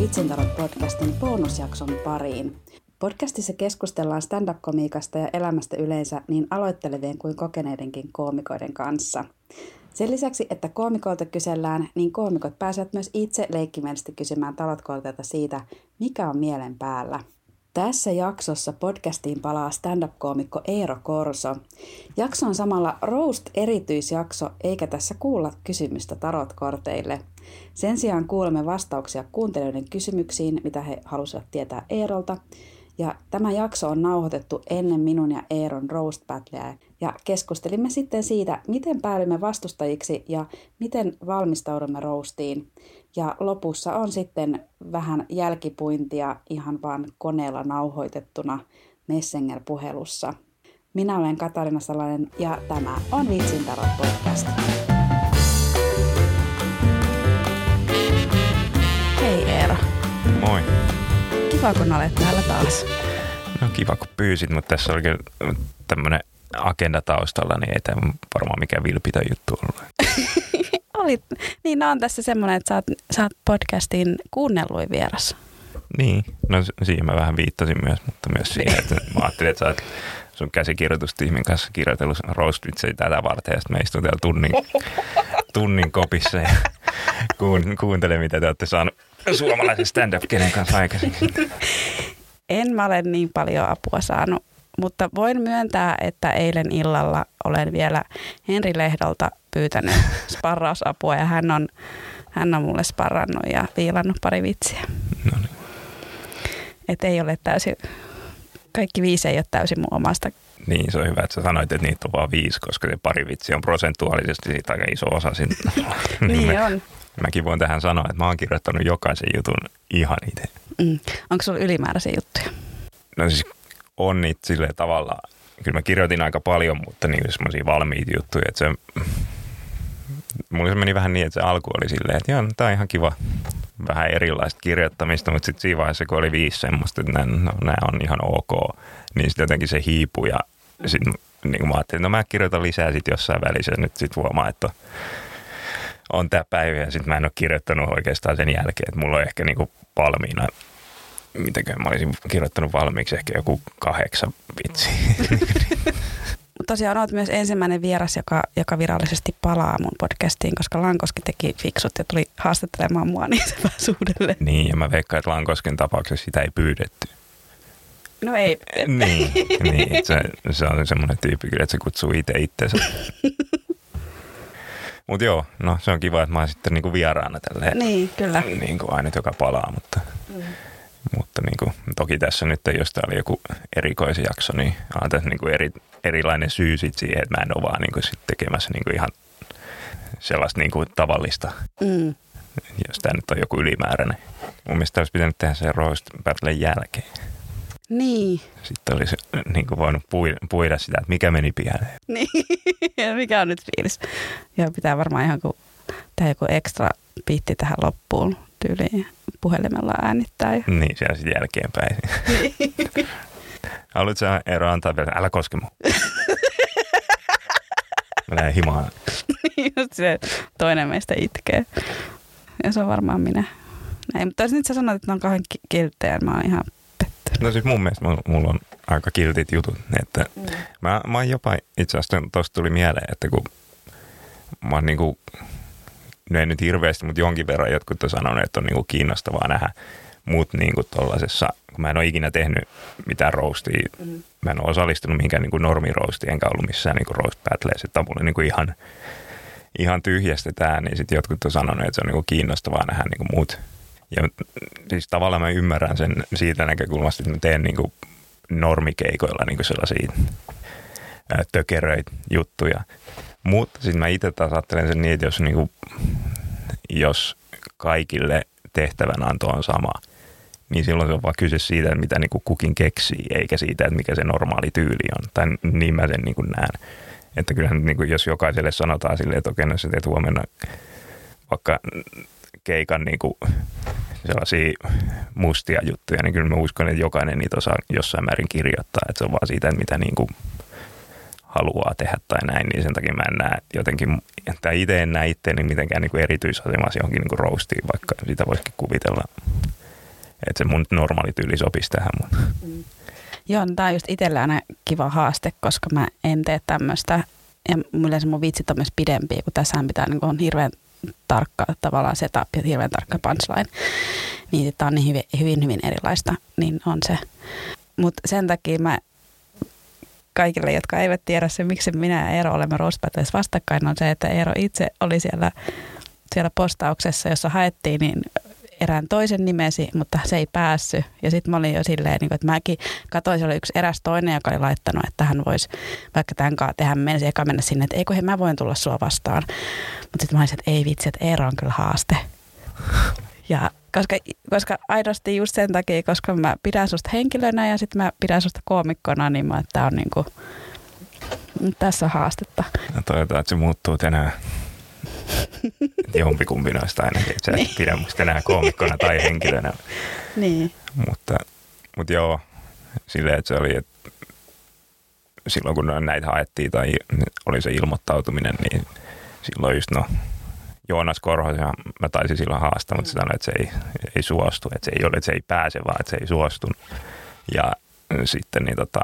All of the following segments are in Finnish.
Vitsintarot podcastin bonusjakson pariin. Podcastissa keskustellaan stand-up-komiikasta ja elämästä yleensä niin aloittelevien kuin kokeneidenkin koomikoiden kanssa. Sen lisäksi, että koomikoilta kysellään, niin koomikot pääsevät myös itse leikkimielisesti kysymään talotkoilta siitä, mikä on mielen päällä – tässä jaksossa podcastiin palaa stand-up-koomikko Eero Korso. Jakso on samalla roast-erityisjakso, eikä tässä kuulla kysymystä tarotkorteille. Sen sijaan kuulemme vastauksia kuuntelijoiden kysymyksiin, mitä he halusivat tietää Eerolta, ja tämä jakso on nauhoitettu ennen minun ja Eeron roast battleä ja keskustelimme sitten siitä, miten päädymme vastustajiksi ja miten valmistaudumme roastiin. Ja lopussa on sitten vähän jälkipuintia ihan vaan koneella nauhoitettuna Messenger-puhelussa. Minä olen Katarina Salainen ja tämä on Vitsin podcast. Hei Eero. Moi kiva, kun olet täällä taas. No kiva, kun pyysit, mutta tässä oli tämmöinen agenda taustalla, niin ei tämä varmaan mikään vilpitön juttu ollut. oli, niin on tässä semmoinen, että sä oot, sä oot podcastin kuunnelluin vieras. Niin, no siihen mä vähän viittasin myös, mutta myös siihen, että mä ajattelin, että sä oot sun käsikirjoitustiimin kanssa kirjoitellut roastvitsejä tätä varten, ja sitten me istun täällä tunnin, tunnin kopissa ja kuuntele, mitä te olette saaneet suomalaisen stand-up kenen kanssa aikaisemmin? En mä ole niin paljon apua saanut, mutta voin myöntää, että eilen illalla olen vielä Henri Lehdolta pyytänyt sparrausapua ja hän on, hän on mulle sparrannut ja viilannut pari vitsiä. No niin. Et ei ole täysin, kaikki viisi ei ole täysin mun omasta niin, se on hyvä, että sä sanoit, että niitä on vaan viisi, koska se pari vitsi on prosentuaalisesti siitä aika iso osa. niin on. Mäkin voin tähän sanoa, että mä oon kirjoittanut jokaisen jutun ihan itse. Mm. Onko sulla ylimääräisiä juttuja? No siis on niitä silleen tavalla, kyllä mä kirjoitin aika paljon, mutta niin semmoisia valmiita juttuja, että se, mulla se meni vähän niin, että se alku oli silleen, että joo, no, tää on ihan kiva, vähän erilaista kirjoittamista, mutta sitten siinä vaiheessa, kun oli viisi semmoista, että no, on ihan ok, niin sitten jotenkin se hiipui ja sitten niin mä ajattelin, että no mä kirjoitan lisää sitten jossain välissä, nyt sitten huomaa, että on tämä päivä ja sitten mä en ole kirjoittanut oikeastaan sen jälkeen, että mulla on ehkä niinku valmiina, mitenkään mä olisin kirjoittanut valmiiksi ehkä joku kahdeksan vitsiä. Tosiaan olet myös ensimmäinen vieras, joka, joka virallisesti palaa mun podcastiin, koska Lankoski teki fiksut ja tuli haastattelemaan mua niin se suudelle. Niin, ja mä veikkaan, että Lankosken tapauksessa sitä ei pyydetty. No ei. niin, niin se, se on semmoinen tyyppi kyllä, että se kutsuu itse itseensä. Mutta joo, no se on kiva, että mä oon sitten niinku vieraana tälleen. Niin, kyllä. Niinku ainut, joka palaa, mutta, mm. Mutta niinku, toki tässä nyt, jos tämä oli joku erikoisjakso, niin on tässä niinku eri, erilainen syy sit siihen, että mä en ole vaan niinku sit tekemässä niinku ihan sellaista niinku tavallista, mm. jos tämä nyt on joku ylimääräinen. Mun mielestä olisi pitänyt tehdä se Roast Battlen jälkeen. Niin. Sitten olisi niin kuin voinut puida, puida sitä, että mikä meni pieleen. Niin, ja mikä on nyt fiilis. Ja pitää varmaan ihan kuin tehdä joku ekstra piitti tähän loppuun tyyliin puhelimella äänittää. Ja... Niin, siellä sitten jälkeenpäin. Niin. Haluatko sä Eero antaa vielä, älä koske mua. Mä lähden himaan. Niin, just se toinen meistä itkee. Ja se on varmaan minä. Näin, mutta nyt sä sanoit, että ne on kahden kilttejä, mä oon ihan No siis mun mielestä mulla on aika kiltit jutut. Että mm. mä, mä jopa itse asiassa tuosta tuli mieleen, että kun mä oon niinku, no ei nyt hirveästi, mutta jonkin verran jotkut on sanonut, että on niinku kiinnostavaa nähdä mut niinku tollasessa, kun mä en ole ikinä tehnyt mitään roastia, mm. mä en ole osallistunut mihinkään niinku normiroastiin, enkä ollut missään niinku roast battleissa, että mulle niinku ihan, ihan tyhjästä tää, niin sitten jotkut on sanonut, että se on niinku kiinnostavaa nähdä niinku mut ja siis tavallaan mä ymmärrän sen siitä näkökulmasta, että mä teen niin kuin normikeikoilla niin kuin sellaisia tökeröitä juttuja. Mutta sitten mä itse taas ajattelen sen niin, että jos, niin kuin, jos kaikille tehtävänanto on sama, niin silloin se on vaan kyse siitä, että mitä niin kuin kukin keksii, eikä siitä, että mikä se normaali tyyli on. Tai niin mä sen niin kuin näen. Että kyllähän niin kuin, jos jokaiselle sanotaan silleen, että okei, no teet huomenna vaikka keikan niin kuin sellaisia mustia juttuja, niin kyllä mä uskon, että jokainen niitä osaa jossain määrin kirjoittaa. Että se on vaan siitä, että mitä niin kuin haluaa tehdä tai näin, niin sen takia mä en näe jotenkin, tai itse en näe itseäni mitenkään niin kuin erityisasemassa johonkin niin kuin roastiin, vaikka sitä voisikin kuvitella. että se mun normaali tyyli sopisi tähän. Mutta. Mm. Joo, no, tämä on just itsellä aina kiva haaste, koska mä en tee tämmöistä. Ja yleensä mun vitsit on myös pidempiä, kun tässä pitää niin on hirveän tarkka tavallaan setup ja hirveän tarkka punchline. Niin tämä on niin hyvin, hyvin, hyvin erilaista, niin on se. Mutta sen takia mä kaikille, jotka eivät tiedä se, miksi minä ja Eero olemme Roast vastakkain, on se, että Eero itse oli siellä, siellä postauksessa, jossa haettiin, niin erään toisen nimesi, mutta se ei päässyt. Ja sitten mä olin jo silleen, niin että mäkin katsoin, se oli yksi eräs toinen, joka oli laittanut, että hän voisi vaikka tämän kanssa tehdä, menisi eka mennä sinne, että eikö he, mä voin tulla sua vastaan. Mutta sitten mä olisin, että ei vitsi, että Eero on kyllä haaste. Ja koska, koska aidosti just sen takia, koska mä pidän susta henkilönä ja sitten mä pidän susta koomikkona, niin mä, että tää on niinku, tässä on haastetta. No toivotaan, että se muuttuu tänään. Jompikumpi noista ainakin, että sä niin. pidä musta enää koomikkona tai henkilönä. Niin. Mutta, mutta joo, silleen, että se oli, että silloin kun näitä haettiin tai oli se ilmoittautuminen, niin silloin just no Joonas Korho, mä taisin silloin haastaa, mutta se sanoi, että se ei, ei suostu, että se ei ole, että se ei pääse, vaan että se ei suostu. Ja sitten niin tota,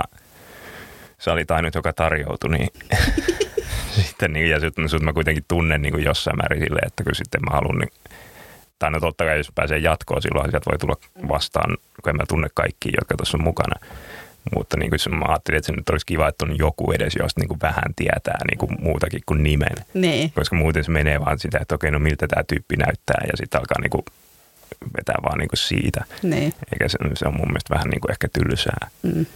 se oli ainut, joka tarjoutui, niin sitten niin, ja sitten sut mä kuitenkin tunnen niin kuin jossain määrin silleen, että kun sitten mä haluan, niin, tai no totta kai jos pääsee jatkoon, silloin sieltä voi tulla vastaan, kun en mä tunne kaikki, jotka tuossa on mukana. Mutta niin kuin mä ajattelin, että se nyt olisi kiva, että on joku edes, josta niin kuin vähän tietää niin kuin muutakin kuin nimen. Niin. Koska muuten se menee vaan sitä, että okei, no miltä tämä tyyppi näyttää ja sitten alkaa niin kuin vetää vaan niin kuin siitä. Niin. Eikä se, se on mun mielestä vähän niin kuin ehkä tylsää. Mm.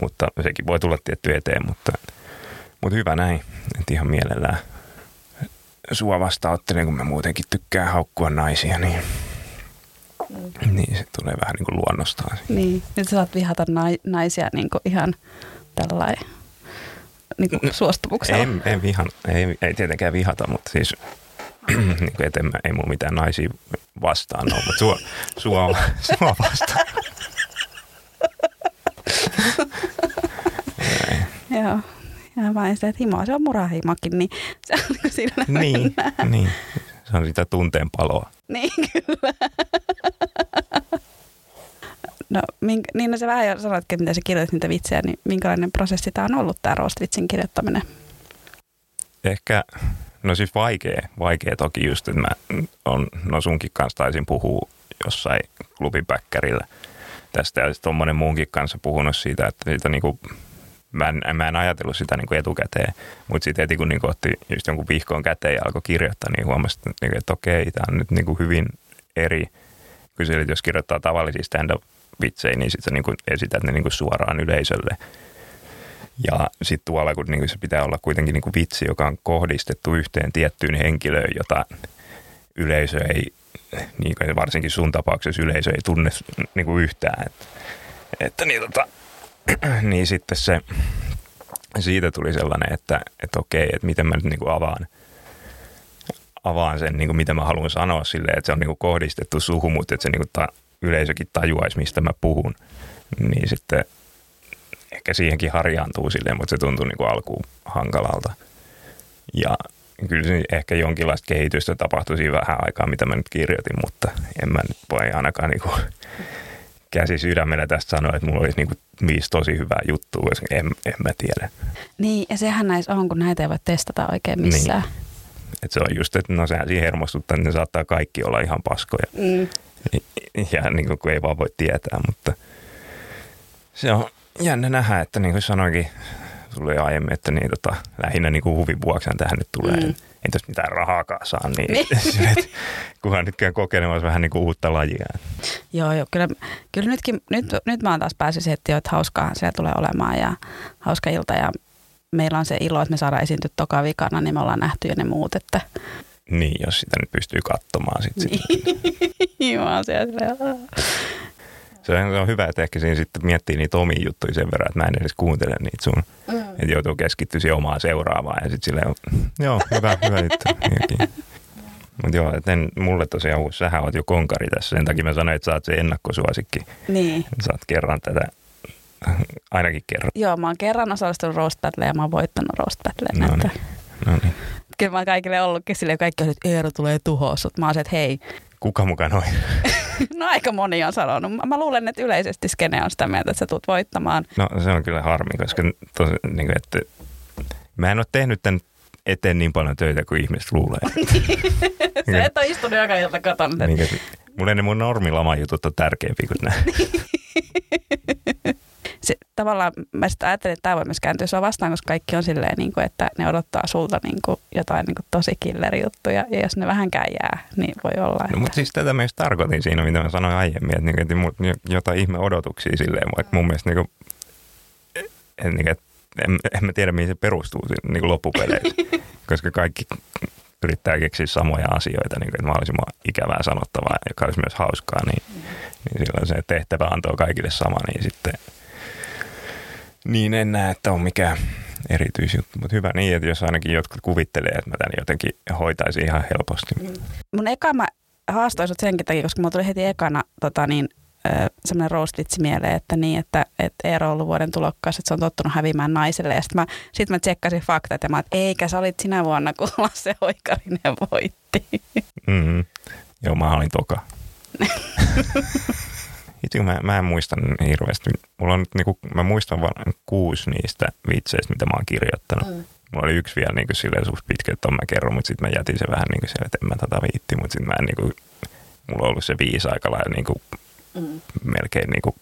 Mutta sekin voi tulla tietty eteen, mutta, mutta hyvä näin. että ihan mielellään sua vastaanottelen, kun mä muutenkin tykkään haukkua naisia, niin Mm. Niin, se tulee vähän niin kuin luonnostaan. Niin, nyt sä saat vihata naisia niin kuin ihan tällainen niin kuin suostumuksella. En, en vihan, ei, ei tietenkään vihata, mutta siis niin kuin, en, ei mulla mitään naisia vastaan ole, mutta sua, sua, sua vastaan. Joo. Ja vain sitä, että himoa, se on murahimakin, niin se on niin siinä niin, niin, se on sitä tunteen paloa. Niin, kyllä. No, mink, niin no sä vähän jo sanoitkin, mitä sä kirjoitit niitä vitsejä, niin minkälainen prosessi tämä on ollut tämä roast-vitsin kirjoittaminen? Ehkä, no siis vaikea, vaikea toki just, että mä on, no sunkin kanssa taisin puhua jossain klubipäkkärillä tästä ja sitten on monen muunkin kanssa puhunut siitä, että siitä niinku, mä, en, mä en ajatellut sitä niinku etukäteen, mutta sitten heti kun niinku otti just jonkun vihkoon käteen ja alkoi kirjoittaa, niin huomasi, että, niinku, että okei, tämä on nyt niinku hyvin eri. Kyselit, jos kirjoittaa tavallisia stand-up vitsejä, niin sitten sä niin esität ne niin kuin suoraan yleisölle. Ja sitten tuolla, kun niin se pitää olla kuitenkin niin kuin vitsi, joka on kohdistettu yhteen tiettyyn henkilöön, jota yleisö ei, niin kuin varsinkin sun tapauksessa yleisö ei tunne niin kuin yhtään. Että, että niin, tota, niin sitten se, siitä tuli sellainen, että, että okei, että miten mä nyt niin kuin avaan, avaan sen, niin kuin mitä mä haluan sanoa silleen, että se on niin kuin kohdistettu suhun, mutta että se niin kuin ta, yleisökin tajuaisi, mistä mä puhun, niin sitten ehkä siihenkin harjaantuu silleen, mutta se tuntuu niin alkuun hankalalta. Ja kyllä se ehkä jonkinlaista kehitystä tapahtui siinä vähän aikaa, mitä mä nyt kirjoitin, mutta en mä nyt voi ainakaan niin kuin käsi sydämellä tästä sanoa, että mulla olisi niin kuin viisi tosi hyvää juttua, koska en, en mä tiedä. Niin, ja sehän näissä on, kun näitä ei voi testata oikein missään. Niin. Et se on just, että no sehän siinä hermostuttaa, että ne saattaa kaikki olla ihan paskoja. Mm ja niin kuin, kun ei vaan voi tietää, mutta se on jännä nähdä, että niin kuin sanoinkin sulle aiemmin, että niin, tota, lähinnä niin kuin huvin vuoksi tähän nyt tulee. Mm. Ei tässä mitään rahaakaan saa, niin, niin. kunhan nyt käy kokeilemassa vähän niin kuin uutta lajia. Joo, joo kyllä, kyllä nytkin, nyt, nyt mä oon taas päässyt siihen, että, hauskaahan siellä tulee olemaan ja hauska ilta ja meillä on se ilo, että me saadaan esiintyä toka vikana, niin me ollaan nähty jo ne muut, että niin, jos sitä nyt pystyy katsomaan. Niin. niin, mä se, se on, se on hyvä, että ehkä siinä sitten miettii niitä omia juttuja sen verran, että mä en edes kuuntele niitä sun. Mm. Että joutuu keskittyä siihen omaan seuraavaan ja sitten silleen, joo, hyvä, hyvä juttu. Mutta joo, että en, mulle tosiaan, kun sähän oot jo konkari tässä, sen takia mä sanoin, että sä oot se ennakkosuosikki. Niin. Sä oot kerran tätä, ainakin kerran. Joo, mä oon kerran osallistunut Roast Battleen ja mä oon voittanut Roast Battleen. No niin. No niin kyllä mä oon kaikille ollutkin silleen, kaikki on, että Eero tulee tuhoa sut. Mä oon se, että hei, Kuka mukaan noin? no aika moni on sanonut. Mä luulen, että yleisesti skene on sitä mieltä, että sä tulet voittamaan. No se on kyllä harmi, koska tosi, niin kuin, että mä en ole tehnyt tämän eteen niin paljon töitä kuin ihmiset luulee. Sä et ole istunut joka ilta katon. Niin, mulle ne mun jutut on tärkeämpiä kuin nämä. tavallaan mä sitten ajattelin, että tämä voi myös kääntyä sua vastaan, koska kaikki on silleen, niin kuin, että ne odottaa sulta niin kuin, jotain niin kuin, tosi killerijuttuja. Ja jos ne vähänkään jää, niin voi olla. Että... No, mutta siis tätä myös tarkoitin siinä, mitä mä sanoin aiemmin, että, niin, että jotain ihme odotuksia silleen, vaikka mun mielestä niin kuin, että, niin, että en, en mä tiedä, mihin se perustuu niin kuin loppupeleissä, koska kaikki yrittää keksiä samoja asioita, niin kuin, että mahdollisimman ikävää sanottavaa, joka olisi myös hauskaa, niin, niin silloin se tehtävä antoi kaikille sama, niin sitten – niin en näe, että on mikään erityisjuttu, mutta hyvä niin, että jos ainakin jotkut kuvittelee, että mä tämän jotenkin hoitaisin ihan helposti. Mm. Mun eka mä haastoin sut senkin takia, koska mulla tuli heti ekana tota niin, semmoinen roastvitsi mieleen, että niin, että, että Eero on ollut vuoden tulokkaas, että se on tottunut häviämään naiselle. Ja sitten mä, sit mä tsekkasin faktat ja mä että eikä sä olit sinä vuonna, kun Lasse Oikarinen voitti. Mm-hmm. Joo, mä olin toka. Itse mä, mä en muista niin hirveästi. Mulla on nyt, niin kuin, mä muistan vain kuusi niistä vitseistä, mitä mä oon kirjoittanut. Mm. Mulla oli yksi vielä niin kuin, silleen suht pitkä, että mä kerron, mutta sitten mä jätin se vähän niin kuin siellä, että en mä tätä viitti, mutta sitten mä en niin kuin, mulla on ollut se viisi aika lailla niin kuin, mm. melkein niin kuin,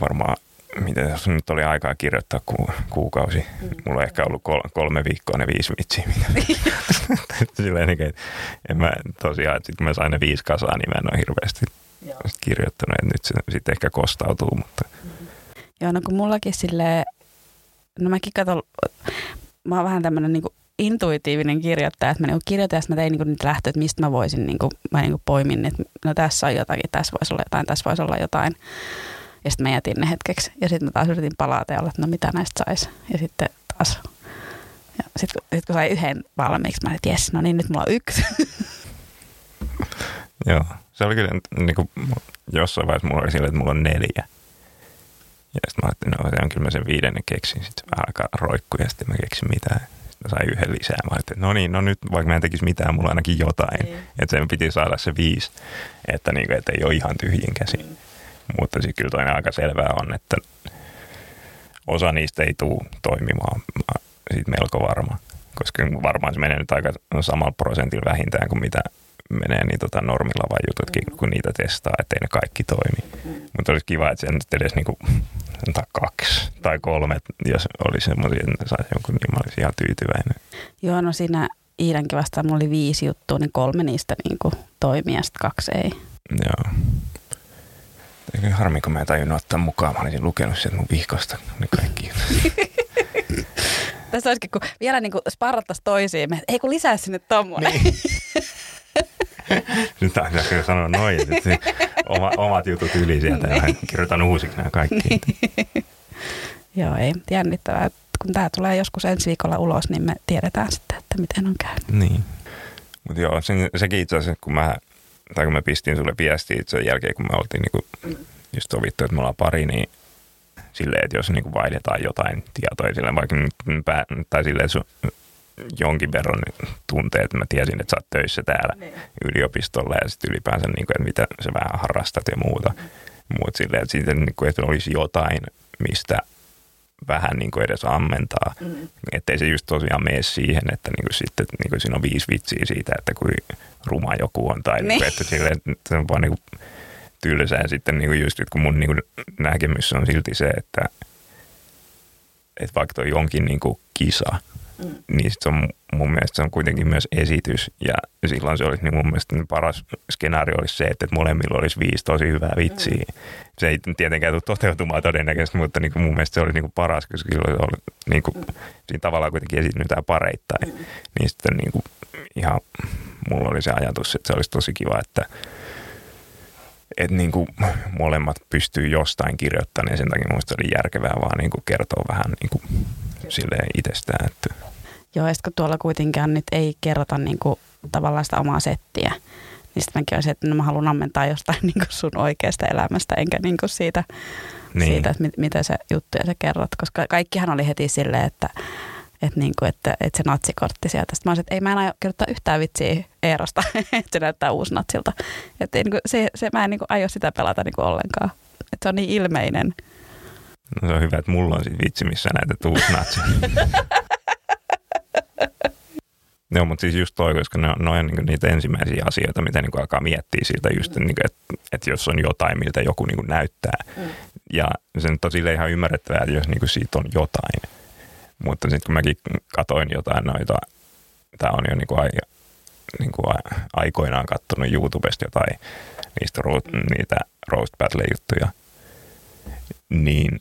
varmaan miten jos nyt oli aikaa kirjoittaa ku, kuukausi. Mm. Mulla on ehkä ollut kol, kolme viikkoa ne viisi vitsiä. Silleen, niin, että en mä tosiaan, että kun mä sain ne viisi kasaa, niin mä en ole hirveästi Joo. kirjoittanut, että nyt se sitten ehkä kostautuu. Mutta. Mm-hmm. Joo, no kun mullakin silleen, no mäkin katson, mä oon vähän tämmöinen niin intuitiivinen kirjoittaja, että mä niin kirjoitan ja mä tein niin nyt lähtö, että mistä mä voisin, niin kuin, mä niin poimin, että no tässä on jotakin, tässä voisi olla jotain, tässä voisi olla jotain. Ja sitten mä jätin ne hetkeksi. Ja sitten mä taas yritin palata ja olla, että no mitä näistä saisi. Ja sitten taas. Ja sitten kun, sit kun sai yhden valmiiksi, mä olin, että jes, no niin, nyt mulla on yksi. Joo, se oli kyllä niin kuin, jossain vaiheessa mulla oli silleen, että mulla on neljä. Ja sitten mä ajattelin, no se on kyllä mä sen viidennen keksin. Sitten vähän aikaa roikkui ja sitten mä keksin mitään. Sitten mä sain yhden lisää. Mä ajattelin, no niin, no nyt vaikka mä en tekisi mitään, mulla on ainakin jotain. Mm. Että sen piti saada se viisi, että, niin kuin, että ei ole ihan tyhjin käsi. Mm. Mutta sitten kyllä toinen aika selvää on, että osa niistä ei tule toimimaan. Mä siitä melko varma. Koska varmaan se menee nyt aika samalla prosentilla vähintään kuin mitä menee niin tota normilla vai jututkin, mm. kun niitä testaa, ettei ne kaikki toimi. Mutta olisi kiva, että se nyt edes niinku, kaksi tai kolme, jos oli semmoisia, että saisi jonkun, niin mä olisin ihan tyytyväinen. Joo, no siinä Iidankin vastaan mulla oli viisi juttua, niin kolme niistä niinku toimii ja sitten kaksi ei. Joo. Harmi, kun mä en tajunnut ottaa mukaan. Mä olisin lukenut sieltä mun vihkosta ne kaikki. Tässä olisikin, kun vielä niin sparrattaisiin toisiin, ei kun lisää sinne tommonen. Niin. Nyt taisi kyllä sanoa noin, että oma, omat jutut yli sieltä ja kirjoitan uusiksi nämä kaikki. Joo, ei jännittävää. Kun tämä tulee joskus ensi viikolla ulos, niin me tiedetään sitten, että miten on käynyt. Niin. Mutta joo, sen, sekin itse asiassa, kun mä, tai kun mä pistin sulle viestiä sen jälkeen, kun me oltiin niinku just sovittu, että me ollaan pari, niin silleen, että jos niinku vaihdetaan jotain tietoa, silleen, vaikka, tai silleen, jonkin verran tuntee, että mä tiesin, että sä oot töissä täällä ne. Niin. yliopistolla ja sitten ylipäänsä, niin kuin, että mitä sä vähän harrastat ja muuta. Mm. Mutta silleen, että, siitä, niin kuin, että olisi jotain, mistä vähän niin kuin edes ammentaa. Mm. Että ei se just tosiaan mene siihen, että niin kuin sitten niin kuin siinä on viisi vitsiä siitä, että kuin ruma joku on. Tai niin. Niin kuin, että, silleen, että se on vaan niin kuin tylsää. Ja sitten niin kuin just, kun mun niin kuin näkemys on silti se, että, että vaikka toi onkin niin kuin kisa – Mm. Niin se on mun mielestä se on kuitenkin myös esitys ja silloin se olisi niin mun mielestä paras skenaario olisi se, että molemmilla olisi viisi tosi hyvää vitsiä. Mm. Se ei tietenkään tule toteutumaan todennäköisesti, mutta niin kuin mun mielestä se olisi niin kuin paras, koska silloin oli niin kuin, mm. siinä tavallaan kuitenkin esiinnytään pareittain. Mm. Niin sitten niin kuin ihan mulla oli se ajatus, että se olisi tosi kiva, että että niin kuin molemmat pystyy jostain kirjoittamaan, niin sen takia minusta oli järkevää vaan niin kuin kertoa vähän niin kuin silleen itsestään. Että. Joo, ja kun tuolla kuitenkaan nyt ei kerrota niin kuin tavallaan sitä omaa settiä, niin sitten mäkin olisin, että no mä haluan ammentaa jostain niin kuin sun oikeasta elämästä, enkä niin kuin siitä, niin. siitä, että mit, miten se juttu ja sä kerrot. Koska kaikkihan oli heti silleen, että, että, niin kuin, että, että se natsikortti sieltä. Sitten mä olisin, että ei mä en aio kirjoittaa yhtään vitsiä Eerosta, että se näyttää uusnatsilta. Että niin kuin, se, se, mä en niin kuin, aio sitä pelata niin kuin ollenkaan. Että se on niin ilmeinen. No se on hyvä, että mulla on sitten vitsi, missä näytät uusnatsi. Joo, mutta siis just toi, koska ne on, ne on niin niitä ensimmäisiä asioita, mitä niin alkaa miettiä siltä just, niin että, että jos on jotain, miltä joku niin näyttää. Mm. Ja se on tosi ihan ymmärrettävää, että jos niin siitä on jotain. Mutta sitten kun mäkin katoin jotain noita, tämä on jo niin kuin, niin kuin aikoinaan kattonut YouTubesta jotain niistä niitä roast battle juttuja, niin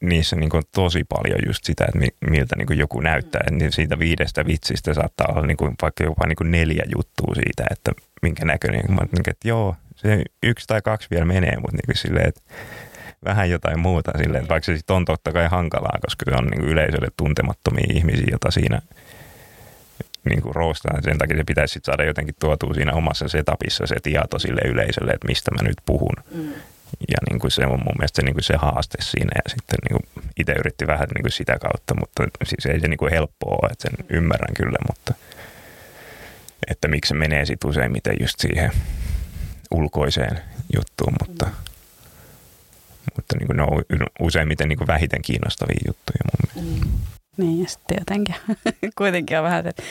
niissä niin kuin tosi paljon just sitä, että miltä niin kuin joku näyttää. Niin siitä viidestä vitsistä saattaa olla niin kuin vaikka jopa niin kuin neljä juttua siitä, että minkä näköinen. Mä niin, että joo, se yksi tai kaksi vielä menee, mutta niin kuin silleen, että vähän jotain muuta silleen, vaikka se sitten on totta kai hankalaa, koska se on niin kuin yleisölle tuntemattomia ihmisiä, jota siinä niin kuin roostaa. Sen takia se pitäisi sit saada jotenkin tuotua siinä omassa setupissa se tieto sille yleisölle, että mistä mä nyt puhun. Mm. Ja niin kuin se on mun mielestä se, niin kuin se haaste siinä. Ja sitten niin kuin itse yritti vähän niin kuin sitä kautta, mutta siis ei se niin kuin helppoa ole, että sen ymmärrän kyllä, mutta että miksi se menee sitten useimmiten just siihen ulkoiseen juttuun, mutta mm mutta niin kuin ne on useimmiten niin kuin vähiten kiinnostavia juttuja mun mielestä. Mm. Niin, ja sitten jotenkin kuitenkin on vähän, että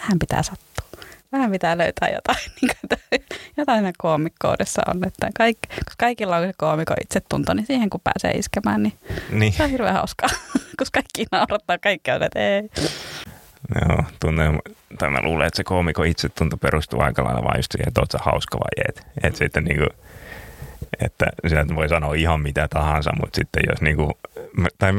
vähän pitää sattua. Vähän pitää löytää jotain, niin kuin, jotain siinä koomikkoudessa on. Että kaikki, koska kaikilla on se koomikko itsetunto, niin siihen kun pääsee iskemään, niin, niin. se on hirveän hauskaa. koska kaikki naurattaa, kaikki on, että ei. Joo, tunnen, tai mä luulen, että se koomikko itsetunto perustuu aika lailla vain just siihen, että oot sä hauska vai et. Että sitten niin kuin, että sieltä voi sanoa ihan mitä tahansa, mutta sitten jos niinku, tai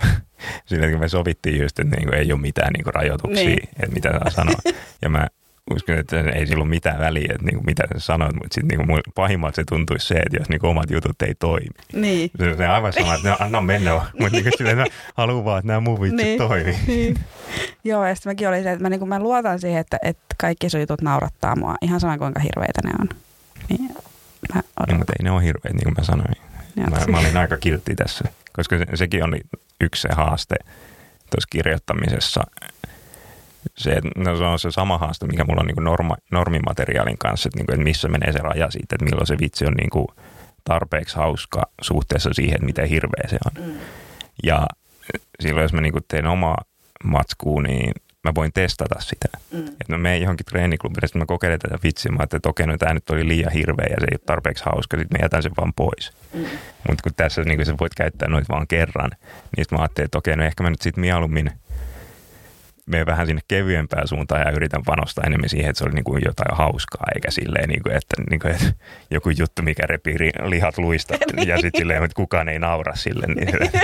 sillä kun me sovittiin just, että niinku ei ole mitään niinku rajoituksia, niin. että mitä saa sanoa. Ja mä uskon, että ei sillä ole mitään väliä, että niinku, mitä sä sanoit, mutta sitten niinku, pahimmalta se tuntuisi se, että jos niinku, omat jutut ei toimi. Niin. Se on aivan sama, että anna mennä, mutta niinku, silleen, haluaa vaan, että nämä mun vitsit niin. toimii. Niin. Joo, ja sitten mäkin olin se, että mä, niin mä luotan siihen, että, että kaikki sun jutut naurattaa mua, ihan sama kuinka hirveitä ne on. Niin Mä niin, mutta ei ne ole hirveät, niin kuin mä sanoin. Mä, mä olin aika kiltti tässä, koska se, sekin oli yksi se haaste tuossa kirjoittamisessa. Se, no se on se sama haaste, mikä mulla on niin kuin norma, normimateriaalin kanssa, että, niin kuin, että missä menee se raja siitä, että milloin se vitsi on niin kuin tarpeeksi hauska suhteessa siihen, että miten hirveä se on. Mm. Ja silloin, jos mä niin kuin teen omaa matskua, niin mä voin testata sitä. Mm. Että mä menen johonkin treeniklubille, sitten mä kokeilen tätä vitsiä, mä että okei, no tämä nyt oli liian hirveä ja se ei ole tarpeeksi hauska, sitten mä jätän sen vaan pois. Mm. Mutta kun tässä niin kun sä voit käyttää noita vaan kerran, niin mä ajattelin, että okei, no ehkä mä nyt sitten mieluummin menen vähän sinne kevyempään suuntaan ja yritän panostaa enemmän siihen, että se oli niin kuin jotain hauskaa, eikä silleen, niin kuin, että, niin kuin, että joku juttu, mikä repii lihat luista ja sitten silleen, että kukaan ei naura sille. Niin, että,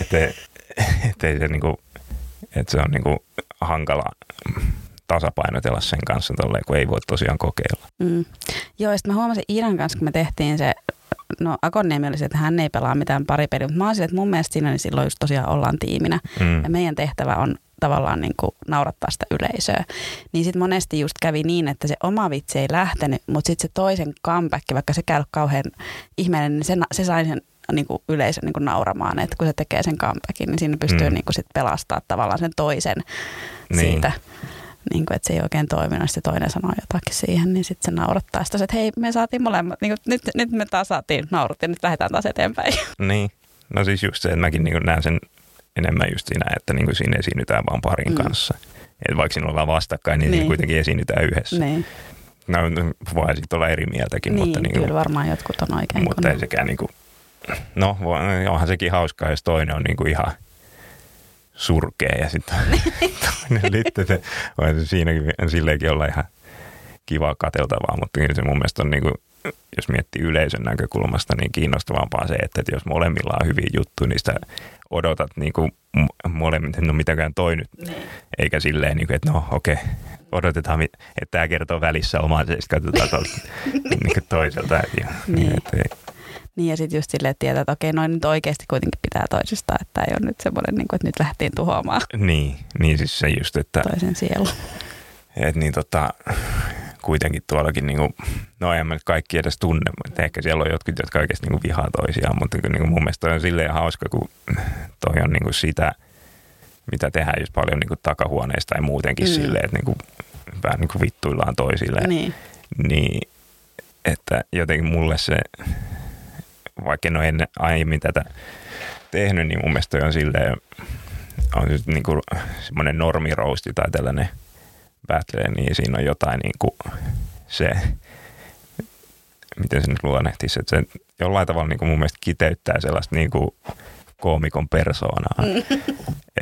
että, että ei se niin kuin, että se on niin kuin hankala tasapainotella sen kanssa tolleen, kun ei voi tosiaan kokeilla. Mm. Joo, ja sitten mä huomasin Iidan kanssa, kun me tehtiin se, no Akonniemi oli se, että hän ei pelaa mitään paripeliä, mutta mä olisin, että mun mielestä siinä niin silloin just tosiaan ollaan tiiminä. Mm. Ja meidän tehtävä on tavallaan niin kuin naurattaa sitä yleisöä. Niin sitten monesti just kävi niin, että se oma vitsi ei lähtenyt, mutta sitten se toisen comeback, vaikka se käy kauhean ihmeellinen, niin se, se sai sen niin kuin yleisön niin kuin nauramaan, että kun se tekee sen comebackin, niin siinä pystyy mm. niin kuin sit pelastaa tavallaan sen toisen niin. siitä. Niin kuin, että se ei oikein toiminut, sitten toinen sanoo jotakin siihen, niin sitten se naurattaa sitä, että hei, me saatiin molemmat, niin kuin, nyt, nyt me taas saatiin naurattiin, nyt lähdetään taas eteenpäin. Niin, no siis just se, että mäkin niin näen sen enemmän just siinä, että niin kuin siinä esiinnytään vaan parin mm. kanssa. Että vaikka siinä ollaan vastakkain, niin, niin. kuitenkin esiinnytään yhdessä. Niin. No, voi sitten olla eri mieltäkin. Niin, mutta niin kuin, kyllä varmaan jotkut on oikein. Mutta ei sekään niin kuin, no onhan sekin hauskaa, jos toinen on niin kuin ihan surkea ja sitten toinen sitten se, voi siinäkin silleenkin olla ihan kiva kateltavaa, mutta kyllä se mun mielestä on niin kuin, jos miettii yleisön näkökulmasta, niin kiinnostavampaa se, että jos molemmilla on hyviä juttuja, niin sitä odotat niin kuin molemmin, no mitäkään toi nyt, niin. eikä silleen, niin kuin, että no okei, okay, odotetaan, että tämä kertoo välissä omaa, ja sitten katsotaan tuolta niin toiselta. Ja, niin. Että, niin ja sitten just silleen, että tietää, että okei, noin nyt oikeasti kuitenkin pitää toisistaan, että ei ole nyt semmoinen, niin kuin, että nyt lähtiin tuhoamaan. Niin, niin siis se just, että... Toisen sielu. Että niin tota, kuitenkin tuollakin, niin kuin, no en mä nyt kaikki edes tunne, mutta ehkä siellä on jotkut, jotka oikeasti niin kuin vihaa toisiaan, mutta niin kuin mun mielestä toi on silleen hauska, kun toi on niin kuin sitä, mitä tehdään just paljon niin kuin takahuoneista ja muutenkin Mm. mm. silleen, että niin kuin, vähän niin kuin vittuillaan toisilleen. Niin. Niin, että jotenkin mulle se, vaikka en ole ennen aiemmin tätä tehnyt, niin mun mielestä on silleen, on niin kuin semmoinen normirousti tai tällainen battle, niin siinä on jotain niin kuin se, miten se nyt luonnehtisi, että se jollain tavalla niin kuin mun mielestä kiteyttää sellaista niin kuin koomikon persoonaa.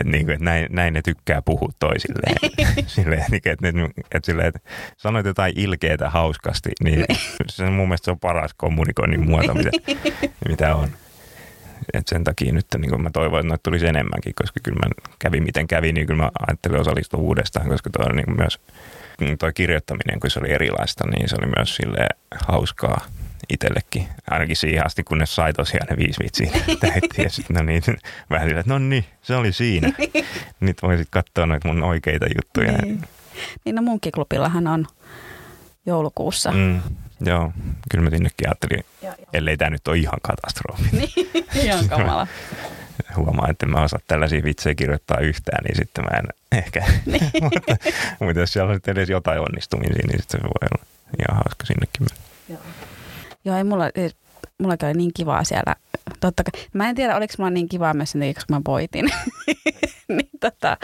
Että niin kuin, että näin, näin ne tykkää puhua toisilleen. silleen, niin kuin, että, ne- että, silleen, että sanoit jotain ilkeätä hauskasti, niin se mun mielestä se on paras kommunikoinnin muoto, mitä, mitä on. Et sen takia nyt niin kuin mä toivon, että noita tulisi enemmänkin, koska kyllä mä kävin miten kävi, niin kyllä mä ajattelin osallistua uudestaan, koska toi on niin myös toi kirjoittaminen, kun se oli erilaista, niin se oli myös sille hauskaa itsellekin. Ainakin siihen asti, kunnes sai tosiaan ne viisi vitsiä täytti. Ja sitten no niin, vähän silleen, että no niin, se oli siinä. Nyt voisit katsoa noita mun oikeita juttuja. Niin. niin no munkkiklubillahan on joulukuussa. Mm, joo, kyllä mä sinnekin ajattelin, Joo, joo. ellei tämä nyt ole ihan katastrofi. Niin, ihan kamala. Huomaan, että mä osaa tällaisia vitsejä kirjoittaa yhtään, niin sitten mä en ehkä. Niin. mutta, mutta jos siellä on edes jotain onnistumisia, niin sitten se voi olla ihan hauska sinnekin mennä. Joo, ei mulla, siis mulla oli niin kivaa siellä. Totta kai. Mä en tiedä, oliko mulla niin kivaa myös sen takia, koska mä voitin. niin, tota,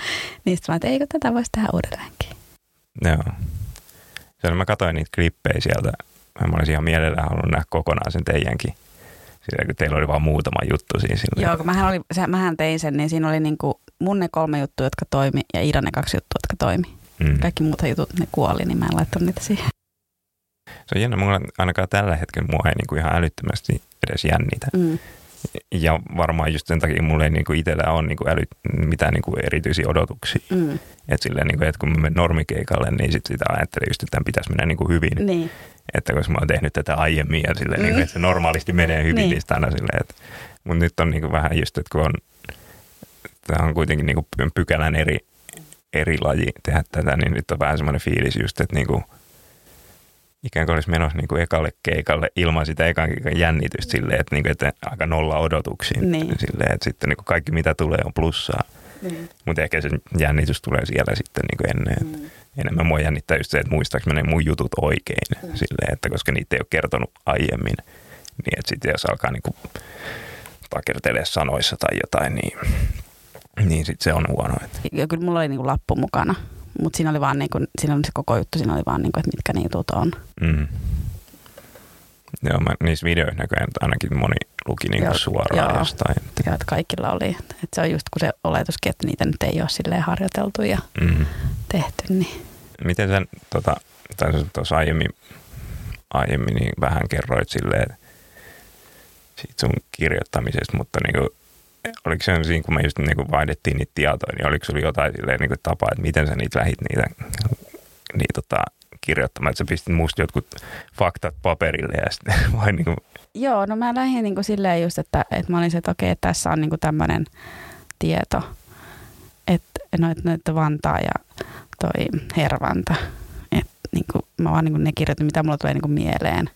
niin sitten mä ajattelin, eikö tätä voisi tehdä uudelleenkin. Joo. Siellä mä katsoin niitä klippejä sieltä. Mä olisin ihan mielellään halunnut nähdä kokonaan sen teidänkin. Sillä kun teillä oli vaan muutama juttu siinä silleen. Joo, kun mähän, oli, se, mähän tein sen, niin siinä oli niinku mun ne kolme juttua, jotka toimi, ja Iidan ne kaksi juttua, jotka toimi. Mm. Kaikki muut jutut, ne kuoli, niin mä en laittanut niitä siihen. Se on jännä, mulla ainakaan tällä hetkellä mua ei niinku ihan älyttömästi edes jännitä. Mm. Ja varmaan just sen takia mulla ei niinku itsellä ole niinku äly, mitään niinku erityisiä odotuksia. Mm. Että silleen, niinku, että kun mä menen normikeikalle, niin sit sitä ajattelee just, että tämän pitäisi mennä niinku hyvin. Niin. Että koska mä oon tehnyt tätä aiemmin ja silleen, Mm. mm. niin että se normaalisti menee hyvin, Niin. niin, niin sitä aina silleen, että, mutta nyt on niin vähän just, että kun on, tämä on kuitenkin niin pykälän eri, eri laji tehdä tätä, niin nyt on vähän semmoinen fiilis just, että niin kuin, ikään kuin olisi menossa niin kuin ekalle keikalle ilman sitä ekan keikan jännitystä silleen, että, niin kuin, että aika nolla odotuksia. Niin. Silleen, että sitten niin kuin kaikki mitä tulee on plussaa. Niin. Mutta ehkä se jännitys tulee siellä sitten niin kuin ennen. Mm. Enemmän mua jännittää just se, että muistaaks mä ne mun jutut oikein. Mm. Silleen, että koska niitä ei ole kertonut aiemmin. Niin että sitten jos alkaa niin kuin takertelee sanoissa tai jotain, niin, niin sitten se on huono. Ja kyllä mulla oli niinku lappu mukana, mutta siinä oli vaan niinku, siinä oli se koko juttu, siinä oli vaan niinku, että mitkä ne jutut on. Mm. Joo, mä, niissä videoissa näköjään ainakin moni luki niin Joo, kuin suoraan joo. jostain. Ja että kaikilla oli. Että se on just kun se oletuskin, että niitä nyt ei ole silleen harjoiteltu ja Mm. tehty, niin Miten sen, tota, tai tuossa aiemmin, aiemmin niin vähän kerroit silleen siitä sun kirjoittamisesta, mutta niin kuin, oliko se siinä, kun me just niin kuin vaihdettiin niitä tietoja, niin oliko sulla jotain silleen niin kuin tapaa, että miten sä niitä lähit niitä, niitä tota, kirjoittamaan, että sä pistit musta jotkut faktat paperille ja sitten vai niin kuin, Joo, no mä lähdin niinku silleen just, että, että mä olin se, että okei, että tässä on niinku tämmöinen tieto, että noita noit Vantaa ja toi Hervanta. Että niinku, mä vaan niinku ne kirjoitin, mitä mulla tulee niinku mieleen.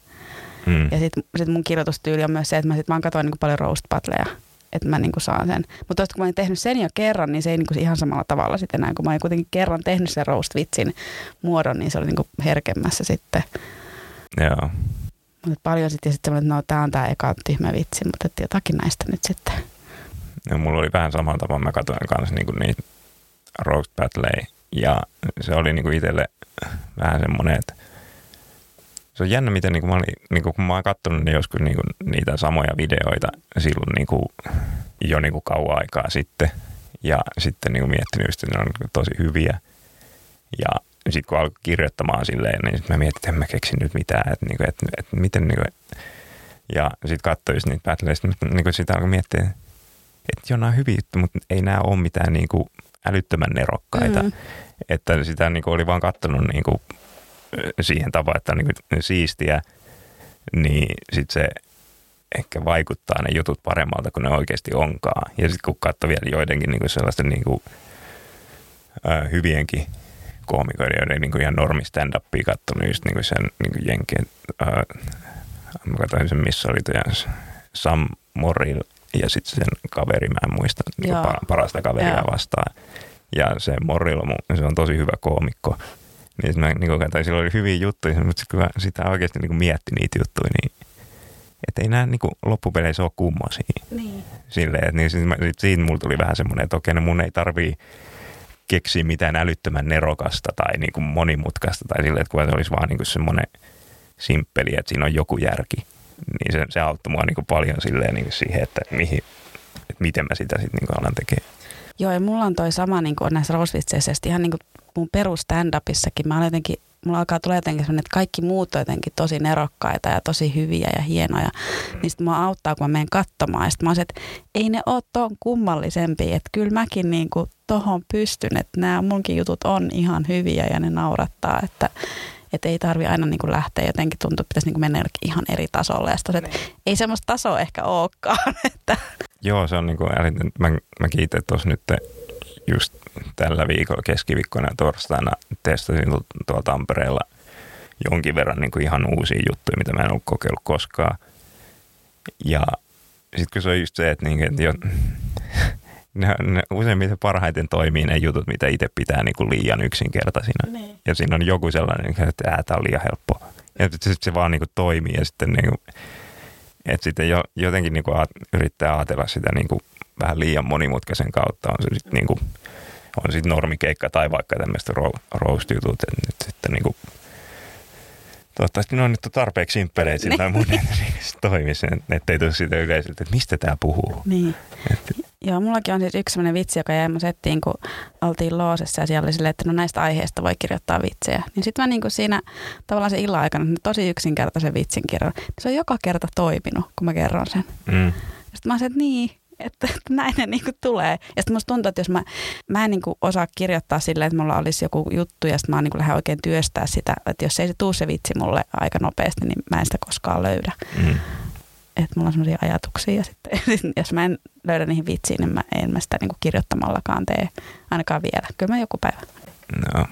mm, Ja sitten sit mun kirjoitustyyli on myös se, että mä, sit vaan katsoin niinku paljon roast battleja, että mä niinku saan sen. Mutta kun mä olin tehnyt sen jo kerran, niin se ei niinku ihan samalla tavalla sitten enää. Kun mä olin kuitenkin kerran tehnyt sen roast-vitsin muodon, niin se oli niinku herkemmässä sitten. joo. Mutta paljon sitten sitten semmoinen, että no tää on tää eka tyhmä vitsi, mutta että jotakin näistä nyt sitten. Ja mulla oli vähän samalla tavalla, mä katsoin kanssa niinku niitä roast battleja ja se oli niinku itselle vähän semmoinen, että se on jännä, miten niinku mä olin, niinku, kun mä oon katsonut ne joskus niinku, niitä samoja videoita silloin niinku, jo niinku kauan aikaa sitten ja sitten niinku miettinyt, just, että ne on niinku tosi hyviä ja sitten kun alkoi kirjoittamaan silleen, niin sitten mä mietin, että en mä keksi nyt mitään, että, niinku, että, että miten niinku, ja sitten katsoin niitä battleja, sitten niinku, sitä alkoi miettiä, että joo, nämä on hyviä juttuja, mutta ei nämä ole mitään niin kuin älyttömän nerokkaita. Mm. Että sitä niin kuin oli vaan katsonut niin kuin siihen tapaan, että on niin kuin siistiä, niin sitten se ehkä vaikuttaa ne jutut paremmalta kuin ne oikeasti onkaan. Ja sitten kun katsoo vielä joidenkin niin kuin sellaisten niin kuin, äh, hyvienkin koomikoiden, joiden niin kuin ihan normi stand-upia katsonut, just niin kuin sen niin kuin jenkien, äh, mä katsoin sen, missä oli tuo Sam Morril ja sitten sen kaveri, mä en muista, niin pa- parasta kaveria Joo. vastaan. Ja se Morrillo, mu- se on tosi hyvä koomikko. Niin mä niin katsoin, sillä oli hyviä juttuja, mutta sit kun mä sitä oikeasti niin mietti niitä juttuja, niin että ei nämä niin loppupeleissä ole kummosia. Niin. Silleen, että niin sit, mä, sit siinä mulla tuli vähän semmoinen, että okei, no mun ei tarvii keksiä mitään älyttömän nerokasta tai niin kuin monimutkaista tai silleen, että kun se olisi vaan niin kuin semmoinen simppeli, että siinä on joku järki, niin se, se auttoi mua niin kuin paljon silleen niin kuin siihen, että, mihin, että miten mä sitä sitten niin kuin alan tekemään. Joo, ja mulla on toi sama niin kuin näissä rousvitseissä, ihan niin kuin mun perus stand-upissakin, mä olen jotenkin, mulla alkaa tulla jotenkin sellainen, että kaikki muut on jotenkin tosi nerokkaita ja tosi hyviä ja hienoja. Niin sitten mua auttaa, kun mä menen katsomaan. Ja sitten mä oon se, että ei ne ole ton kummallisempia, että kyllä mäkin niin kuin tohon pystyn, että nämä munkin jutut on ihan hyviä ja ne naurattaa, että että ei tarvi aina niin kuin lähteä jotenkin tuntuu, että pitäisi niin kuin mennä jollekin ihan eri tasolle. Ja sit se, että ei semmoista tasoa ehkä olekaan. Että. Joo, se on niin kuin, mä, mä kiitän tuossa nyt just tällä viikolla keskiviikkona ja torstaina testasin tu- tuolla Tampereella jonkin verran niin kuin ihan uusia juttuja, mitä mä en ollut kokeillut koskaan. Ja sitten kun se on just se, että, niin, että jo, ne, ne useimmiten parhaiten toimii ne jutut, mitä itse pitää niin kuin liian yksinkertaisina. Niin. Ja siinä on joku sellainen, että ää, tämä on liian helppo. Ja sitten se vaan niin kuin toimii ja sitten niin kuin, että sitten jo, jotenkin niin kuin yrittää ajatella sitä niin kuin vähän liian monimutkaisen kautta. On se sitten niin kuin, on sitten normikeikka tai vaikka tämmöistä ro- roast-jutut, että nyt sitten niin kuin, toivottavasti ne on nyt tarpeeksi simppeleitä sillä niin. mun toimisi, että ei tule siitä yleiseltä, että mistä tämä puhuu. Niin. Että, Joo, mullakin on siis yksi sellainen vitsi, joka jäi mun settiin, kun oltiin loosessa ja siellä oli silleen, että no näistä aiheista voi kirjoittaa vitsejä. Niin sitten mä niinku siinä tavallaan se illan aikana tosi yksinkertaisen vitsin kerron. Se on joka kerta toiminut, kun mä kerron sen. mm, Sitten mä se, että niin, että, että näin ne niinku tulee. Ja sitten musta tuntuu, että jos mä, mä en niinku osaa kirjoittaa silleen, että mulla olisi joku juttu ja sitten mä oon niinku lähden oikein työstää sitä, että jos ei se tuu se vitsi mulle aika nopeasti, niin mä en sitä koskaan löydä. mm. Että mulla on sellaisia ajatuksia ja sitten jos mä en löydä niihin vitsiin, niin mä en mä sitä niinku kirjoittamallakaan tee ainakaan vielä. Kyllä mä joku päivä. No,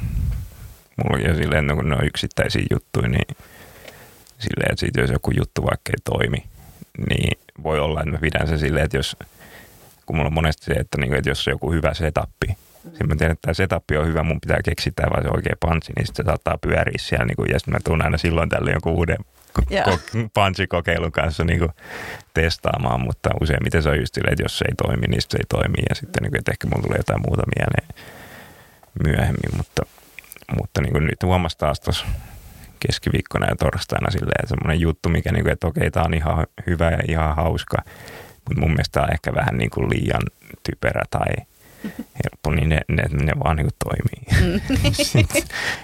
mulla on silleen, kun ne on yksittäisiä juttuja, niin silleen, että siitä jos joku juttu vaikka ei toimi, niin voi olla, että mä pidän sen silleen, että jos, kun mulla on monesti se, että, niin, että jos on joku hyvä setappi, sitten mä tiedän, että tämä setappi on hyvä, mun pitää keksiä tämä vai se oikea punchi, niin sitten se saattaa pyöriä siellä, niin kuin, ja sitten mä tuun aina silloin tällä jonkun uuden Joo. ko- punchikokeilun kanssa niin kuin testaamaan, mutta useimmiten se on just silleen, että jos se ei toimi, niin se ei toimi, ja sitten niin kuin, että ehkä mulla tulee jotain muuta mieleen myöhemmin, mutta, mutta niin kuin nyt huomasi taas tuossa keskiviikkona ja torstaina silleen, semmoinen juttu, mikä niin kuin, että okei, tämä on ihan hyvä ja ihan hauska, mutta mun mielestä tämä on ehkä vähän niin kuin liian typerä tai helppo, niin ne, ne, ne vaan niin toimii.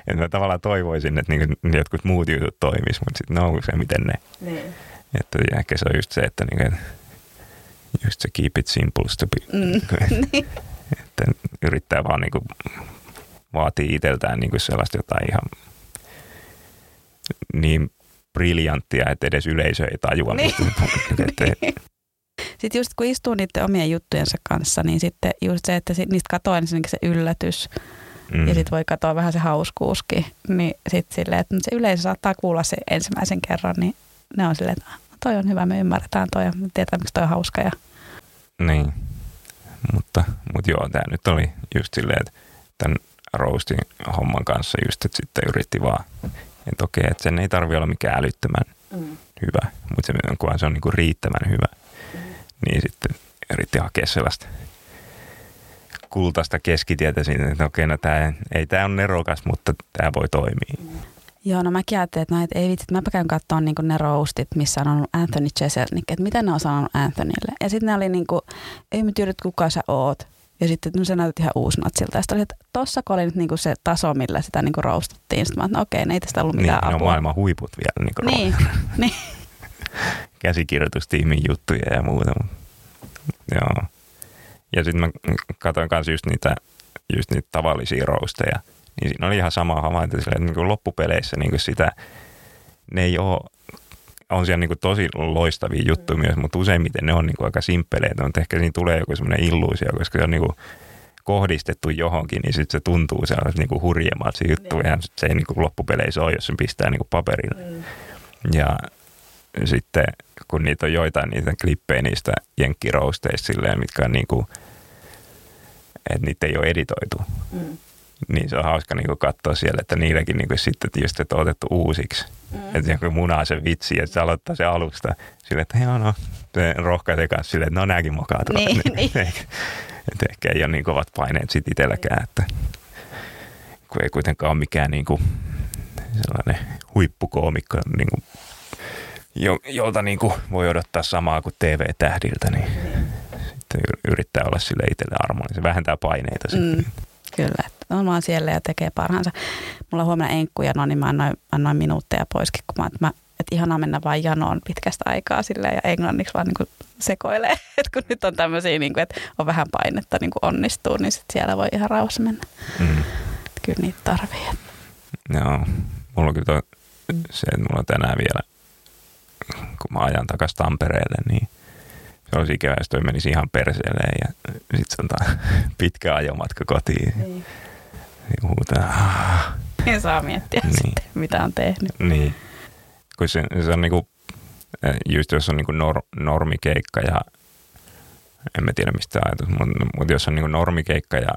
Että mä tavallaan toivoisin, että niin kuin jotkut muut jutut toimis, mutta sitten ne on se, miten ne. Niin. Että ehkä se on just se, että, niin kuin, just se keep it simple, stupid. Mm. että yrittää vaan niin kuin vaatii itseltään niin kuin sellaista jotain ihan niin briljanttia, että edes yleisö ei tajua. Niin. että, Sitten just kun istuu niiden omien juttujensa kanssa, niin sitten just se, että niistä katoaa ensinnäkin se yllätys mm, ja sitten voi katoa vähän se hauskuuskin. Niin sitten silleen, että se yleisö saattaa kuulla se ensimmäisen kerran, niin ne on silleen, että "Ah, no toi on hyvä, me ymmärretään toi ja me tiedetään, miksi toi on hauska. Ja... Niin, mutta, mutta joo, tämä nyt oli just silleen, että tämän roastin homman kanssa just, että sitten yritti vaan, että okei, että sen ei tarvi olla mikään älyttömän Mm. hyvä, mutta se, kunhan se on niinku riittävän hyvä, niin sitten yritti hakea sellaista kultaista keskitietä siinä, että okei, no tää, ei tämä on nerokas, mutta tämä voi toimia. Joo, no mäkin ajattelin, että, no, et ei vitsi, että mäpä käyn katsomaan niin ne roastit, missä on ollut Anthony Jeselnik, että mitä ne on sanonut Anthonylle. Ja sitten ne oli niin kuin, ei me tiedä, että kuka sä oot. Ja sitten no, sä näytät ihan uusnatsilta. Ja sitten että tossa kun oli nyt niinku se taso, millä sitä niinku roastattiin. Sitten mä että no okei, ne ei tästä ollut Niin, mitään ne on apua. maailman huiput vielä, niin, Niin, niin. käsikirjoitustiimin juttuja ja muuta. Joo. Ja sitten mä katsoin kanssa just niitä, just niitä tavallisia roasteja. Niin siinä oli ihan sama havainto, että niin kuin loppupeleissä niin kuin sitä, ne ei ole, on siellä niin kuin tosi loistavia juttuja myös, mutta useimmiten ne on niin kuin aika simppeleitä, mutta ehkä siinä tulee joku semmoinen illuusio, koska se on niin kuin kohdistettu johonkin, niin sitten se tuntuu sellaiset niin kuin hurjemmalta se juttu, ja se ei niin kuin loppupeleissä ole, jos sen pistää niin kuin paperille. Ja sitten kun niitä on joitain niitä klippejä niistä jenkkirousteista silleen, mitkä on niinku, että niitä ei ole editoitu. Mm. Niin se on hauska niinku katsoa siellä, että niilläkin niinku sitten just, että on otettu uusiksi. Mm. Että joku munaa se vitsi ja se aloittaa se alusta silleen, että joo no, se rohkaisee kanssa silleen, että no nämäkin mokaa Niin, niin. että ehkä ei ole niin kovat paineet sit itselläkään, että kun ei kuitenkaan ole mikään niin kuin sellainen huippukoomikko, niin kuin, jo, jolta niin kuin voi odottaa samaa kuin TV-tähdiltä, niin sitten yrittää olla sille itselle armollinen. Se vähentää paineita. Mm, kyllä, on vaan siellä ja tekee parhaansa. Mulla huomenna enkkuja, no niin mä annoin, annoin minuutteja poiskin, kun mä, että mä että ihanaa mennä vain janoon pitkästä aikaa silleen ja englanniksi vaan niin sekoilee. että kun nyt on tämmöisiä, niin kuin, että on vähän painetta niin kuin onnistuu, niin sit siellä voi ihan rauhassa mennä. Mm. Kyllä niitä tarvii. Joo, mulla on kyllä toi, se, että mulla on tänään vielä, kun mä ajan takaisin Tampereelle, niin se olisi ikävä, jos toi menisi ihan perseelle ja sitten se on pitkä ajomatka kotiin. Niin. Niin huutaa. Ja saa miettiä niin. sitten, mitä on tehnyt. Niin kun se, se on niinku, eh, just jos on niinku nor, normikeikka ja en mä tiedä mistä ajatus, mutta, mutta jos on niinku normikeikka ja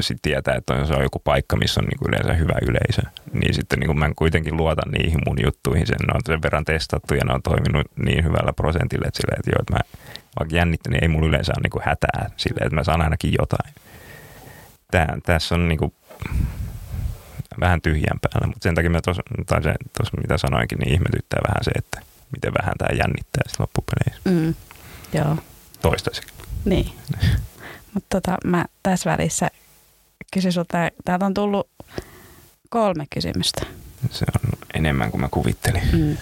sitten tietää, että se on joku paikka, missä on niinku yleensä hyvä yleisö, niin sitten niinku mä kuitenkin luotan niihin mun juttuihin. Sen, ne on sen verran testattu ja ne on toiminut niin hyvällä prosentilla, että, silleen, että, joo, että mä vaikka jännittä, niin ei mulla yleensä ole niinku hätää silleen, että mä saan ainakin jotain. Tää, tässä on niinku, vähän tyhjän päällä, mutta sen takia mä tos, tai se, tos, mitä sanoinkin, niin ihmetyttää vähän se, että miten vähän tämä jännittää sitten loppupeleissä. Mm, joo. Toistaiseksi. Niin. mutta tota, mä tässä välissä kysyn sulta, täältä on tullut kolme kysymystä. Se on enemmän kuin mä kuvittelin. Mm.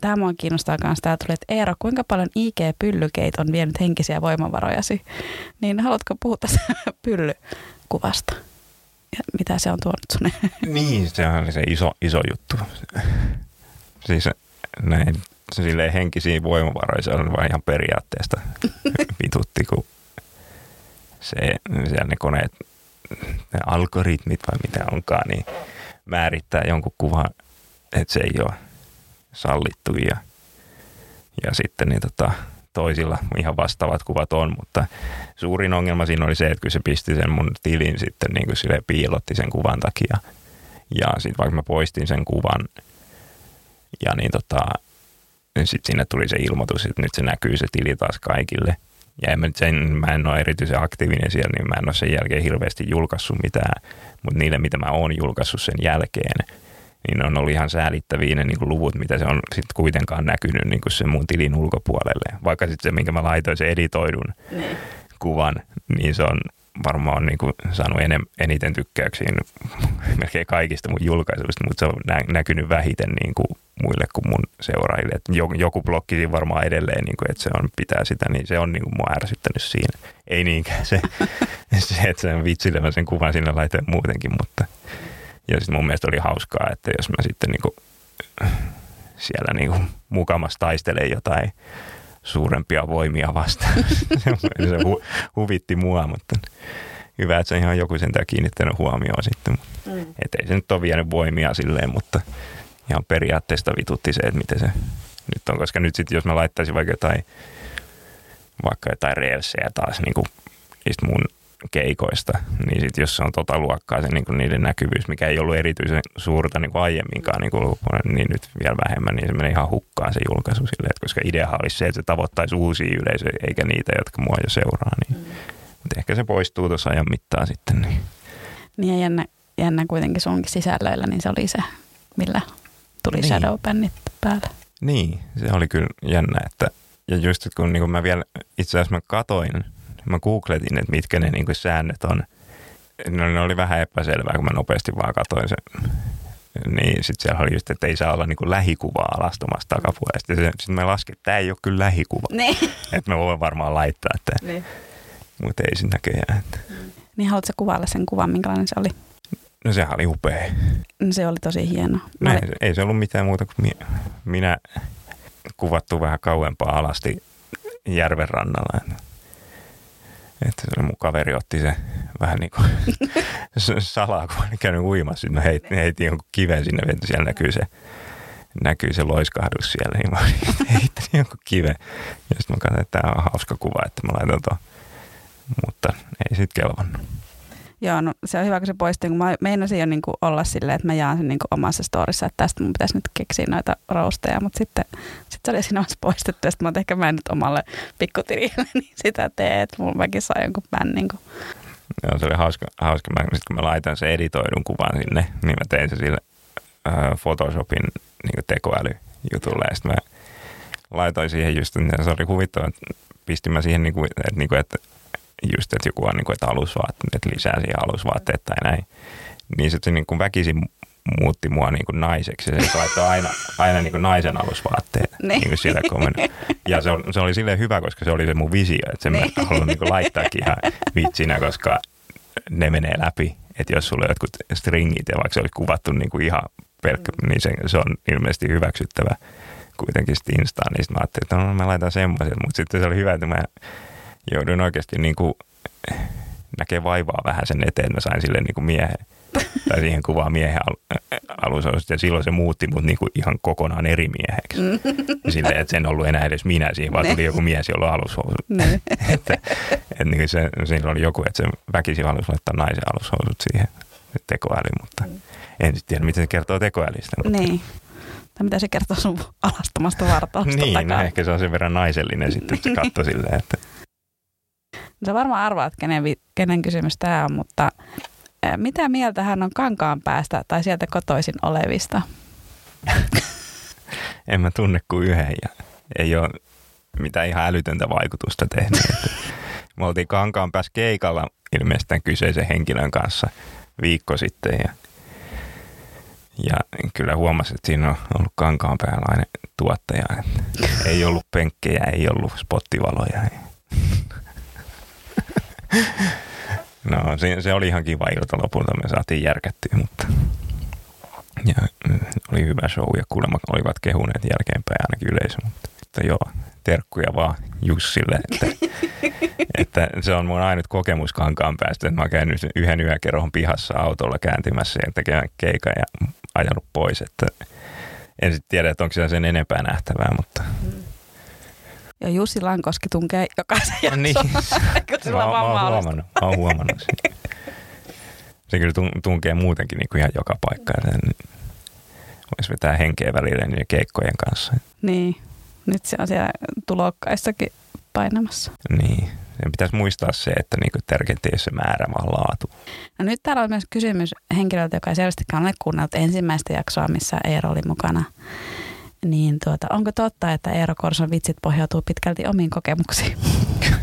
Tämä mua kiinnostaa myös. Tää tuli, että Eero, kuinka paljon IG-pyllykeit on vienyt henkisiä voimavarojasi? Niin haluatko puhua tästä pyllykuvasta? ja mitä se on tuonut sunne. Niin, se on se iso, iso juttu. Siis näin, se silleen henkisiä voimavaroja, se on vain ihan periaatteesta vitutti, kun se, siellä ne koneet, ne algoritmit vai mitä onkaan, niin määrittää jonkun kuvan, että se ei ole sallittu ja, ja sitten niin tota, toisilla ihan vastaavat kuvat on, mutta suurin ongelma siinä oli se, että kun se pisti sen mun tilin sitten niin kuin sille piilotti sen kuvan takia. Ja sitten vaikka mä poistin sen kuvan ja niin tota, niin sitten sinne tuli se ilmoitus, että nyt se näkyy se tili taas kaikille. Ja en mä, sen, mä en ole erityisen aktiivinen siellä, niin mä en ole sen jälkeen hirveästi julkaissut mitään. Mutta niille, mitä mä oon julkaissut sen jälkeen, niin on ollut ihan säälittäviä ne niin kuin luvut, mitä se on sitten kuitenkaan näkynyt niin kuin sen mun tilin ulkopuolelle. Vaikka sitten se, minkä mä laitoin se editoidun niin. kuvan, niin se on varmaan niin kuin saanut enem, eniten tykkäyksiä melkein kaikista mun julkaisuista, mutta se on nä, näkynyt vähiten niin kuin muille kuin mun seuraajille. Et joku blokki varmaan edelleen, niin kuin, että se on, pitää sitä, niin se on niin kuin mua ärsyttänyt siinä. Ei niinkään se, se että se on vitsillä sen kuvan sinne laitteen muutenkin, mutta ja sitten mun mielestä oli hauskaa, että jos mä sitten niinku, siellä niinku mukamassa taistelen jotain suurempia voimia vastaan. se hu, huvitti mua, mutta hyvä, että se ihan joku sentään kiinnittänyt huomioon sitten. Mm. Että ei se nyt ole vienyt voimia silleen, mutta ihan periaatteesta vitutti se, että miten se nyt on. Koska nyt sitten jos mä laittaisin vaikka jotain, vaikka jotain reelsejä taas niin kuin niistä mun keikoista, niin sit jos se on tota luokkaa se niin niiden näkyvyys, mikä ei ollut erityisen suurta niin kuin aiemminkaan niin, kuin, niin nyt vielä vähemmän, niin se menee ihan hukkaan se julkaisu sille, että koska ideahan olisi se, että se tavoittaisi uusia yleisöjä, eikä niitä, jotka mua jo seuraa. Niin. Mm. Mutta ehkä se poistuu tuossa ajan mittaan sitten. Niin, niin ja jännä, jännä kuitenkin sunkin sisällöillä, niin se oli se, millä tuli niin. shadowpennit päälle. Niin, se oli kyllä jännä, että ja just kun niin kun mä vielä itse asiassa mä katoin mä googletin, että mitkä ne niin säännöt on. No, ne oli vähän epäselvää, kun mä nopeasti vaan katsoin sen. Niin sitten siellä oli just, että ei saa olla niin lähikuvaa alastomassa takapuolesta. Sitten mä laskin, että tämä ei ole kyllä lähikuva. Niin. Että mä voin varmaan laittaa, että, niin. mutta ei se näköjään. Että. Niin haluatko kuvailla sen kuvan, minkälainen se oli? No sehän oli upea. No, se oli tosi hieno. No, olin... ei se ollut mitään muuta kuin minä kuvattu vähän kauempaa alasti järven rannalla. Että se mun kaveri otti se vähän niin kuin salaa, kun olin käynyt uimassa. Mä heitin, heitin jonkun kiven sinne, että siellä näkyy se näkyy se loiskahdus siellä, niin mä heittänyt jonkun kiven. Ja sitten mä katsoin, että tämä on hauska kuva, että mä laitan tuon. Mutta ei sitten kelvannut. Joo, no se on hyvä, kun se poistuu. Kun mä meinasin jo niin kuin olla silleen, että mä jaan sen niin kuin omassa storissa, että tästä mun pitäisi nyt keksiä noita rousteja, mutta sitten sit se oli siinä vaiheessa poistettu, ja sitten mä ehkä mä en nyt omalle pikkutirille niin sitä tee, että mulla mäkin saa jonkun bännin. Kun... Joo, se oli hauska. hauska. Mä, sit kun mä laitan sen editoidun kuvan sinne, niin mä tein se sille äh, Photoshopin niin tekoälyjutulle, ja sitten mä laitoin siihen just, että se oli huvittava, että pistin mä siihen, niin kuin, että, niin kuin, että just, että joku on niin kuin, että alusvaatteet, että lisää siihen alusvaatteet tai näin. Niin sitten se niin kuin väkisin muutti mua niin kuin naiseksi. Se laittoi aina, aina niin kuin naisen alusvaatteet niin. Niin kuin siellä Ja se, se, oli silleen hyvä, koska se oli se mun visio, että sen niin. mä haluan niin kuin laittaakin ihan vitsinä, koska ne menee läpi. Että jos sulla on jotkut stringit ja vaikka se olisi kuvattu niin kuin ihan pelkkä, mm. niin se, se on ilmeisesti hyväksyttävä kuitenkin sitten Instaan. Niin sitten mä ajattelin, että no, mä laitan semmoiset, mutta sitten se oli hyvä, että mä jouduin oikeasti niin kuin näkee vaivaa vähän sen eteen, että mä sain sille niin kuin miehen tai siihen kuvaan miehen al- alussa. Ja silloin se muutti mut niin kuin ihan kokonaan eri mieheksi. Mm. Silleen, että sen ollut enää edes minä siihen, vaan tuli joku mies, jolla on alushousut. että, että niin se, siinä oli joku, että se väkisin halusi laittaa naisen alushousut siihen tekoäly, mutta mm. en sitten tiedä, miten se kertoo tekoälystä. Mutta. Niin. Tai mitä se kertoo sun alastomasta vartalosta Niin, no ehkä se on sen verran naisellinen sitten, että se katsoi silleen, että Sä varmaan arvaat, kenen, kenen kysymys tämä on, mutta mitä mieltä hän on kankaan päästä tai sieltä kotoisin olevista? en mä tunne kuin yhden ja ei ole mitään ihan älytöntä vaikutusta tehnyt. me oltiin kankaan päässä keikalla ilmeisesti tämän kyseisen henkilön kanssa viikko sitten ja, ja kyllä huomasin, että siinä on ollut kankaan päällä tuottaja. ei ollut penkkejä, ei ollut spottivaloja. No se, se oli ihan kiva ilta lopulta, me saatiin järkättyä, mutta ja mm, oli hyvä show ja kuulemma olivat kehuneet jälkeenpäin ainakin yleisö, mutta, mutta joo, terkkuja vaan Jussille, että, että se on mun ainut kokemus kankaan päästä, että mä oon käynyt yhden yökerron pihassa autolla kääntymässä ja tekemään keikan ja ajanut pois, että en sitten tiedä, että onko se sen enempää nähtävää, mutta mm. Ja Jussi Lankoski tunkee jokaisen jakson. No niin. mä, mä, oon huomannut, mä oon huomannut sen. Se kyllä tunkee muutenkin niin kuin ihan joka paikka. Voisi vetää henkeä välillä niiden keikkojen kanssa. Niin. Nyt se on siellä tulokkaissakin painamassa. Niin. Sen pitäisi muistaa se, että niin tärkeintä ei ole se määrä, vaan laatu. No nyt täällä on myös kysymys henkilöltä, joka ei selvästikään ole kuunnellut ensimmäistä jaksoa, missä Eero oli mukana niin tuota, onko totta, että Eero Korson vitsit pohjautuu pitkälti omiin kokemuksiin?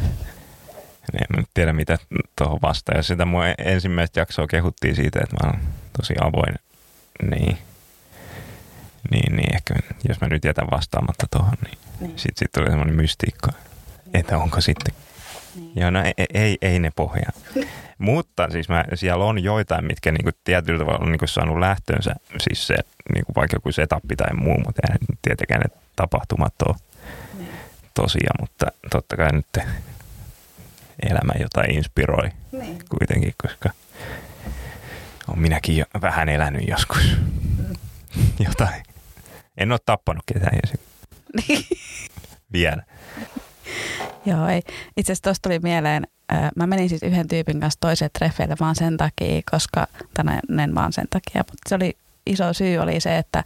En nyt tiedä, mitä tuohon vastaa. Jos sitä mua ensimmäistä jaksoa kehuttiin siitä, että mä oon tosi avoin, niin, niin, niin ehkä jos mä nyt jätän vastaamatta tuohon, niin, niin. sitten sit tulee semmoinen mystiikka, että onko sitten. Niin. Joo, no ei, ei, ei ne pohjaa. Mutta siis mä, siellä on joitain, mitkä niin kuin tietyllä tavalla on niin kuin saanut lähtönsä, siis se niin kuin vaikka joku setappi tai muu, mutta ei tietenkään ne tapahtumat ole niin. tosia, mutta totta kai nyt elämä jotain inspiroi niin. kuitenkin, koska on minäkin jo vähän elänyt joskus mm. jotain. En ole tappanut ketään niin. vielä. Joo, ei. Itse asiassa tuosta tuli mieleen, mä menin siis yhden tyypin kanssa toiseen treffeille vaan sen takia, koska, tänään en vaan sen takia, mutta se oli iso syy oli se, että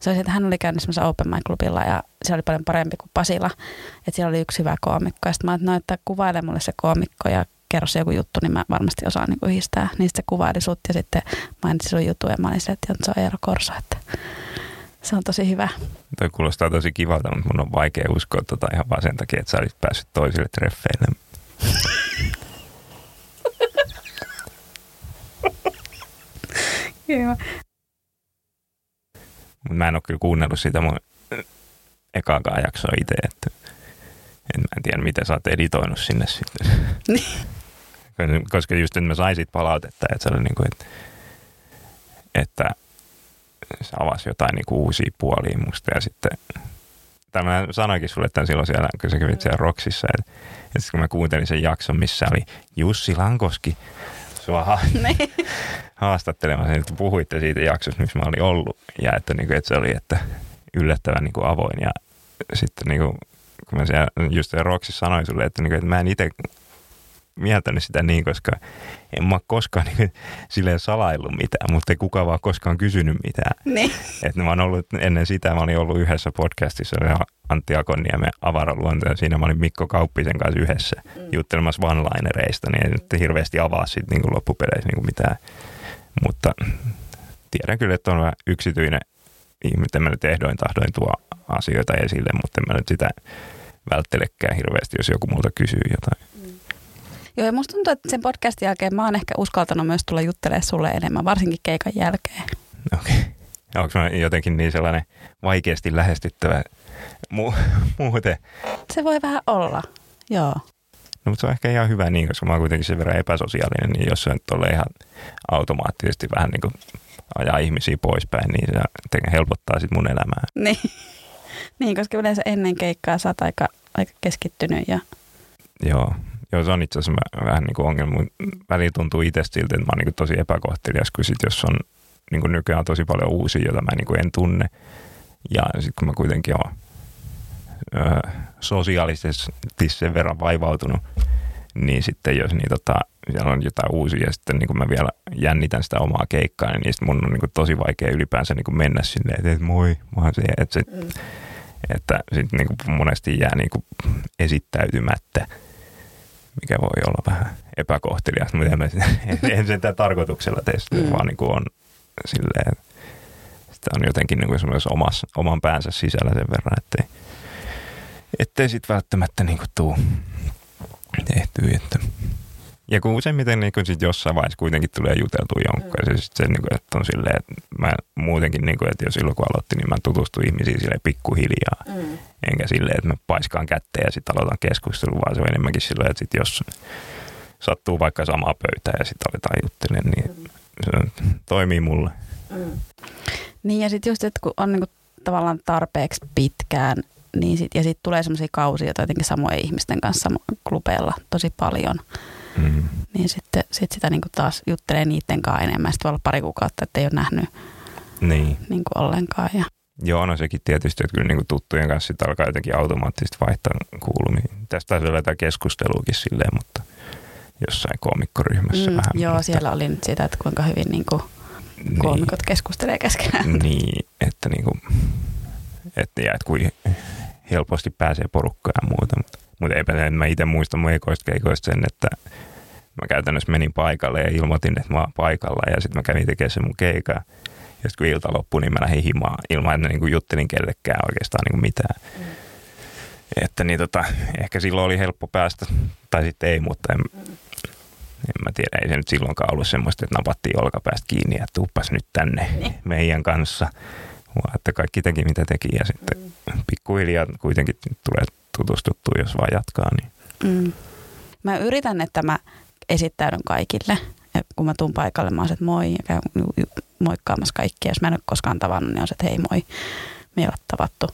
se oli, että hän oli käynyt semmoisella Open Mic Clubilla ja se oli paljon parempi kuin Pasila. Että siellä oli yksi hyvä koomikko. Ja sitten mä ajattelin, no, että kuvaile mulle se koomikko ja kerro se joku juttu, niin mä varmasti osaan niin yhdistää. Niin sitten se kuvaili sut ja sitten mainitsi sun jutun ja mä olin se, että se on Eero Korso, että se on tosi hyvä. Toi kuulostaa tosi kivalta, mutta mun on vaikea uskoa tota ihan vaan sen takia, että sä olisit päässyt toisille treffeille. Kyllä. Mä en ole kyllä kuunnellut sitä mun ekaakaan jaksoa itse, että en, mä en tiedä, miten sä oot editoinut sinne sitten. Koska just nyt mä sain siitä palautetta, että se oli niin kuin, että, että se avasi jotain niin kuin uusia puolia musta ja sitten tämä sanoinkin sulle tämän silloin siellä, kun sä kävit siellä Roksissa. Ja, ja sitten kun mä kuuntelin sen jakson, missä oli Jussi Lankoski sua ha- haastattelemassa, että puhuitte siitä jaksosta, missä mä olin ollut. Ja että, niin kuin, että se oli, että yllättävän niin kuin avoin ja sitten niin kuin, kun mä siellä just Roksissa sanoin sulle, että, niin kuin, että mä en itse mieltänyt sitä niin, koska en mä koskaan niin, silleen salaillut mitään, mutta ei kukaan vaan koskaan kysynyt mitään. Niin. Että mä oon ollut ennen sitä, mä olin ollut yhdessä podcastissa, Antti Akonniemen avaraluonto, ja siinä mä olin Mikko Kauppisen kanssa yhdessä mm. juttelemassa one-linereista, niin ei nyt hirveästi avaa sitten niin loppupeleissä niin mitään. Mutta tiedän kyllä, että on vähän yksityinen ihminen, mä nyt ehdoin tahdoin tuo asioita esille, mutta en mä nyt sitä välttelekään hirveästi, jos joku multa kysyy jotain. Joo, ja musta tuntuu, että sen podcastin jälkeen mä oon ehkä uskaltanut myös tulla juttelemaan sulle enemmän, varsinkin keikan jälkeen. Okei. Okay. Onko mä jotenkin niin sellainen vaikeasti lähestyttävä mu- muuten? Se voi vähän olla, joo. No, mutta se on ehkä ihan hyvä niin, koska mä oon kuitenkin sen verran epäsosiaalinen, niin jos se nyt ole ihan automaattisesti vähän niin kuin ajaa ihmisiä poispäin, niin se helpottaa sitten mun elämää. Niin. niin, koska yleensä ennen keikkaa sä oot aika, aika keskittynyt ja... Joo, Joo, se on itse asiassa vähän niin kuin ongelma. Välillä tuntuu itse siltä, että mä oon niin kuin tosi epäkohtelias, kun sit jos on niin kuin nykyään tosi paljon uusia, joita mä niin kuin en tunne. Ja sitten kun mä kuitenkin oon öö, sosiaalisesti sen verran vaivautunut, niin sitten jos niin tota, siellä on jotain uusia ja sitten niin kuin mä vielä jännitän sitä omaa keikkaa, niin niistä mun on niin kuin tosi vaikea ylipäänsä niin kuin mennä sinne, että, että moi, mä se, että, se, mm. että sitten niin kuin monesti jää niin kuin esittäytymättä mikä voi olla vähän epäkohtelias, mutta en, en, en sitä tarkoituksella tee sitä, mm. vaan niin kuin on silleen, sitä on jotenkin niin kuin omas, oman päänsä sisällä sen verran, ettei, ettei sitten välttämättä niin kuin tuu tehtyä. Että. Ja kun useimmiten niin kun sit jossain vaiheessa kuitenkin tulee juteltua jonkun, mm. ja se, se niin kuin, että on silleen, että mä muutenkin, niin kuin, että jos silloin kun aloitti, niin mä tutustuin ihmisiin silleen pikkuhiljaa. Mm. Enkä silleen, että mä paiskaan kättä ja sitten aloitan keskustelua, vaan se on enemmänkin silleen, että sit jos sattuu vaikka samaa pöytää ja sitten aletaan juttelemaan, niin mm. se toimii mulle. Mm. Niin ja sitten just, että kun on niinku tavallaan tarpeeksi pitkään, niin sit, ja sitten tulee semmoisia kausia, joita jotenkin samojen ihmisten kanssa klubeilla tosi paljon. Niin sitten sit sitä niin kuin taas juttelee niiden kanssa enemmän. Sitten voi olla pari kuukautta, että ei ole nähnyt niin. Niin kuin ollenkaan. Ja. Joo, no sekin tietysti, että kyllä niin kuin tuttujen kanssa sitten alkaa jotenkin automaattisesti vaihtaa kuulumia. Tästä taisi olla jotain keskusteluakin silleen, mutta jossain koomikkoryhmässä mm, vähän. Joo, mutta... siellä oli nyt sitä, että kuinka hyvin niin kuin niin. koomikot niin. keskustelee keskenään. Niin, että niin kuin, että, ja, että kuin helposti pääsee porukkaan ja muuta. Mutta, mutta eipä että mä itse muistan mun ekoista keikoista sen, että mä käytännössä menin paikalle ja ilmoitin, että mä oon paikalla ja sitten mä kävin tekemään sen mun keikan. Ja sitten kun ilta loppui, niin mä lähdin himaan ilman, että niin juttelin kellekään oikeastaan niin mitään. Mm. Että niin tota, ehkä silloin oli helppo päästä, tai sitten ei, mutta en, en mä tiedä, ei se nyt silloinkaan ollut semmoista, että napattiin olkapäästä kiinni ja tuppas nyt tänne niin. meidän kanssa. Vaan että kaikki teki mitä teki ja sitten mm. pikkuhiljaa kuitenkin tulee tutustuttua, jos vaan jatkaa. Niin. Mm. Mä yritän, että mä esittäydyn kaikille. Ja kun mä tuun paikalle, mä oon että moi ja käyn moikkaamassa kaikkia. Jos mä en ole koskaan tavannut, niin on että hei moi, me ei ole tavattu.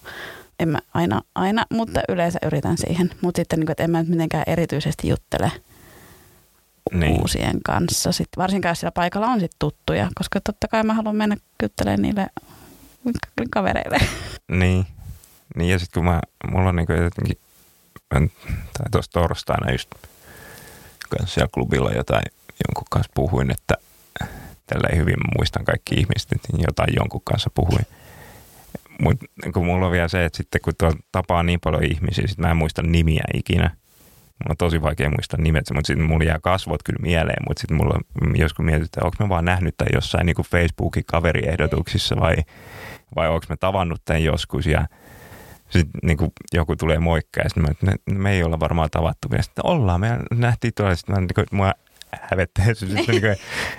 En mä aina, aina mutta yleensä yritän siihen. Mutta sitten, niin kuin, että en mä nyt mitenkään erityisesti juttele niin. uusien kanssa. Sitten, varsinkaan jos siellä paikalla on sit tuttuja, koska totta kai mä haluan mennä kyttelemään niille kavereille. Niin. Niin ja sitten kun mä, mulla on niinku jotenkin, tai tuossa torstaina just kanssa siellä klubilla jotain jonkun kanssa puhuin, että tällä hyvin muistan kaikki ihmiset, niin jotain jonkun kanssa puhuin. Mutta kun mulla on vielä se, että sitten kun tapaa niin paljon ihmisiä, sitten mä en muista nimiä ikinä. Mulla on tosi vaikea muistaa nimet, mutta sitten mulla jää kasvot kyllä mieleen, mutta sitten mulla joskus mietitään, onko mä vaan nähnyt tämän jossain niin kuin Facebookin kaveriehdotuksissa vai, vai onko mä tavannut tämän joskus ja – sitten niin kuin joku tulee moikkaa ja sitten mä, että me ei olla varmaan tavattu vielä. Sitten ollaan, me nähtiin tuolla, sitten mä, niin kuin, mua hävettää sitten niin kuin,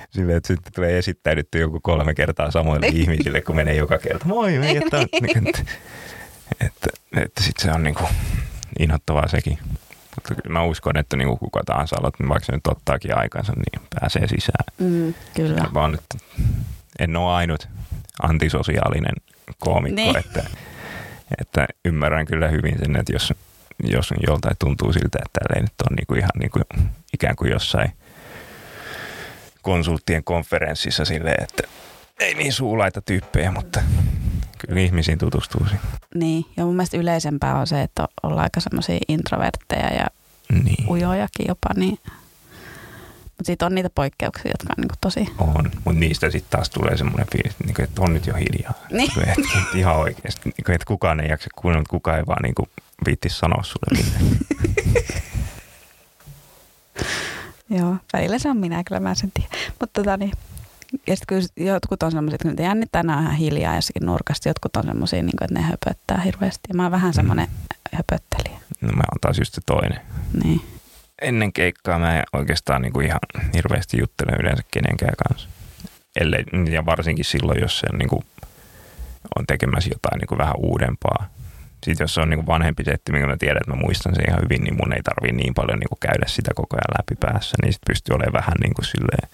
silleen, että sitten tulee esittäydytty joku kolme kertaa samoille niin. ihmisille, kun menee joka kerta. Moi, me niin, niin. että, että, että sitten se on niin kuin inhottavaa sekin. Mutta mä uskon, että niin kuin kuka tahansa aloit, niin vaikka se nyt ottaakin aikansa, niin pääsee sisään. Mm, kyllä. Ja vaan, että en ole ainut antisosiaalinen koomikko, niin. että että ymmärrän kyllä hyvin sen, että jos, jos joltain tuntuu siltä, että täällä ei nyt ole niin kuin ihan niin kuin, ikään kuin jossain konsulttien konferenssissa silleen, että ei niin suulaita tyyppejä, mutta Kyllä ihmisiin tutustuu siinä. Niin, ja mun mielestä yleisempää on se, että ollaan aika semmoisia introvertteja ja Niin. ujojakin jopa, niin mutta sitten on niitä poikkeuksia, jotka on niinku tosi... On, mutta niistä sitten taas tulee semmoinen fiilis, että niinku, että on nyt jo hiljaa. Niin. Että, että ihan oikeasti, niinku, että kukaan ei jaksa kuunnella, mutta kukaan ei vaan niinku viittisi sanoa sulle. Joo, välillä se on minä, kyllä mä sen tiedän. Mutta tota niin, ja sitten kyllä jotkut on semmoiset, että ne jännittää, ne on ihan hiljaa jossakin nurkasta. Jotkut on semmoisia, niin että ne höpöttää hirveästi. Ja mä oon vähän semmoinen höpöttelijä. No mä oon taas just se toinen. Niin. Ennen keikkaa mä en oikeastaan niinku ihan hirveästi juttele yleensä kenenkään kanssa. Ellei, ja varsinkin silloin, jos se niinku on tekemässä jotain niinku vähän uudempaa. Sitten jos se on niinku vanhempi setti, minkä mä tiedän, että mä muistan sen ihan hyvin, niin mun ei tarvii niin paljon niinku käydä sitä koko ajan läpi päässä. Niin sitten pystyy olemaan vähän niinku silleen,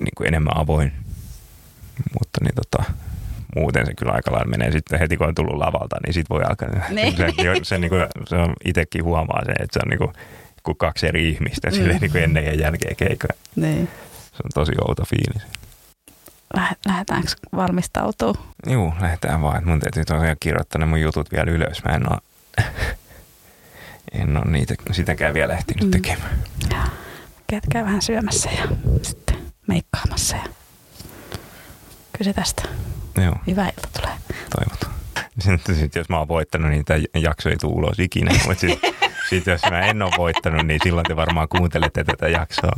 niinku enemmän avoin. Mutta niin tota, muuten se kyllä aika lailla menee sitten heti kun on tullut lavalta, niin sitten voi alkaa. Niin. Se, se, niinku, se on itsekin huomaa se, että se on niinku, kuin kaksi eri ihmistä mm. silleen, niinku ennen ja jälkeen keikoja. niin. Se on tosi outo fiilis. Läh- lähdetäänkö valmistautuu? Juu, lähdetään vaan. Mun täytyy tosiaan kirjoittaa ne mun jutut vielä ylös. Mä en oo, en oo niitä, sitäkään vielä ehtinyt Mm. tekemään. Ja käy vähän syömässä ja sitten meikkaamassa. Ja... Kyllä se tästä Joo, hyvä ilta tulee. toivotaan. Sitten sit, jos mä oon voittanut, niin tämä jakso ei tule ulos ikinä. Mutta sitten sit, jos mä en ole voittanut, niin silloin te varmaan kuuntelette tätä jaksoa.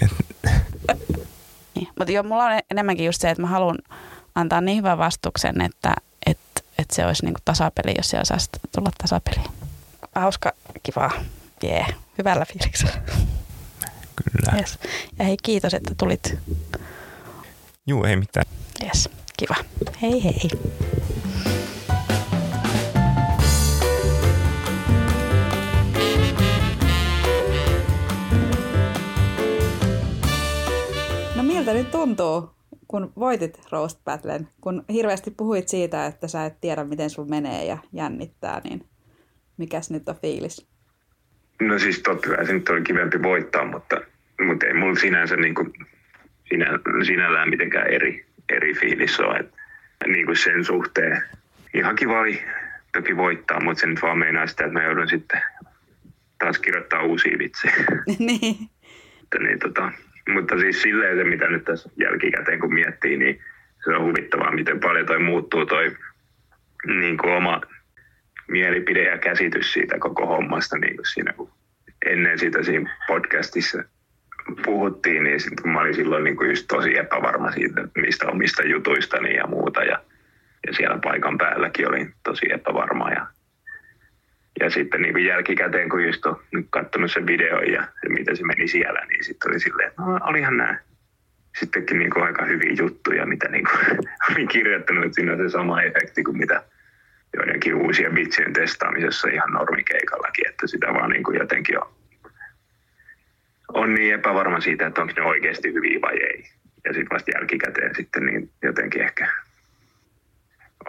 Niin. Mutta joo, mulla on enemmänkin just se, että mä haluan antaa niin hyvän vastuksen, että, että, että se olisi niinku tasapeli, jos se osaisi tulla tasapeliin. Hauska, kiva, jee, yeah. hyvällä fiiliksellä. Kyllä. Yes. Ja hei, kiitos, että tulit. Juu, ei mitään. Yes, kiva. Hei hei. No miltä nyt tuntuu, kun voitit Roast Battlen? Kun hirveästi puhuit siitä, että sä et tiedä, miten sun menee ja jännittää, niin mikäs nyt on fiilis? No siis totta kai se nyt oli kivempi voittaa, mutta, mutta ei mulla sinänsä niin kuin, sinä, sinällään mitenkään eri, eri fiilis ole. Et, niin kuin sen suhteen ihan kiva oli toki voittaa, mutta se nyt vaan meinaa sitä, että mä joudun sitten taas kirjoittaa uusia vitsejä. niin. Että niin, tota, mutta siis silleen se, mitä nyt tässä jälkikäteen kun miettii, niin se on huvittavaa, miten paljon toi muuttuu toi niin kuin oma mielipide ja käsitys siitä koko hommasta niin kuin siinä, kun ennen sitä siinä podcastissa puhuttiin, niin sit, kun mä olin silloin niin kuin just tosi epävarma siitä, mistä omista jutuistani ja muuta, ja, ja siellä paikan päälläkin olin tosi epävarma, ja, ja sitten niin kuin jälkikäteen, kun just on katsonut sen videon ja, ja miten se meni siellä, niin sitten oli silleen, että no, olihan nämä sittenkin niin kuin aika hyviä juttuja, mitä niin kuin olin kirjoittanut, että siinä on se sama efekti kuin mitä joidenkin uusien vitsien testaamisessa ihan normikeikallakin, että sitä vaan niin kuin jotenkin on, on niin epävarma siitä, että onko ne oikeasti hyviä vai ei. Ja sitten vasta jälkikäteen sitten niin jotenkin ehkä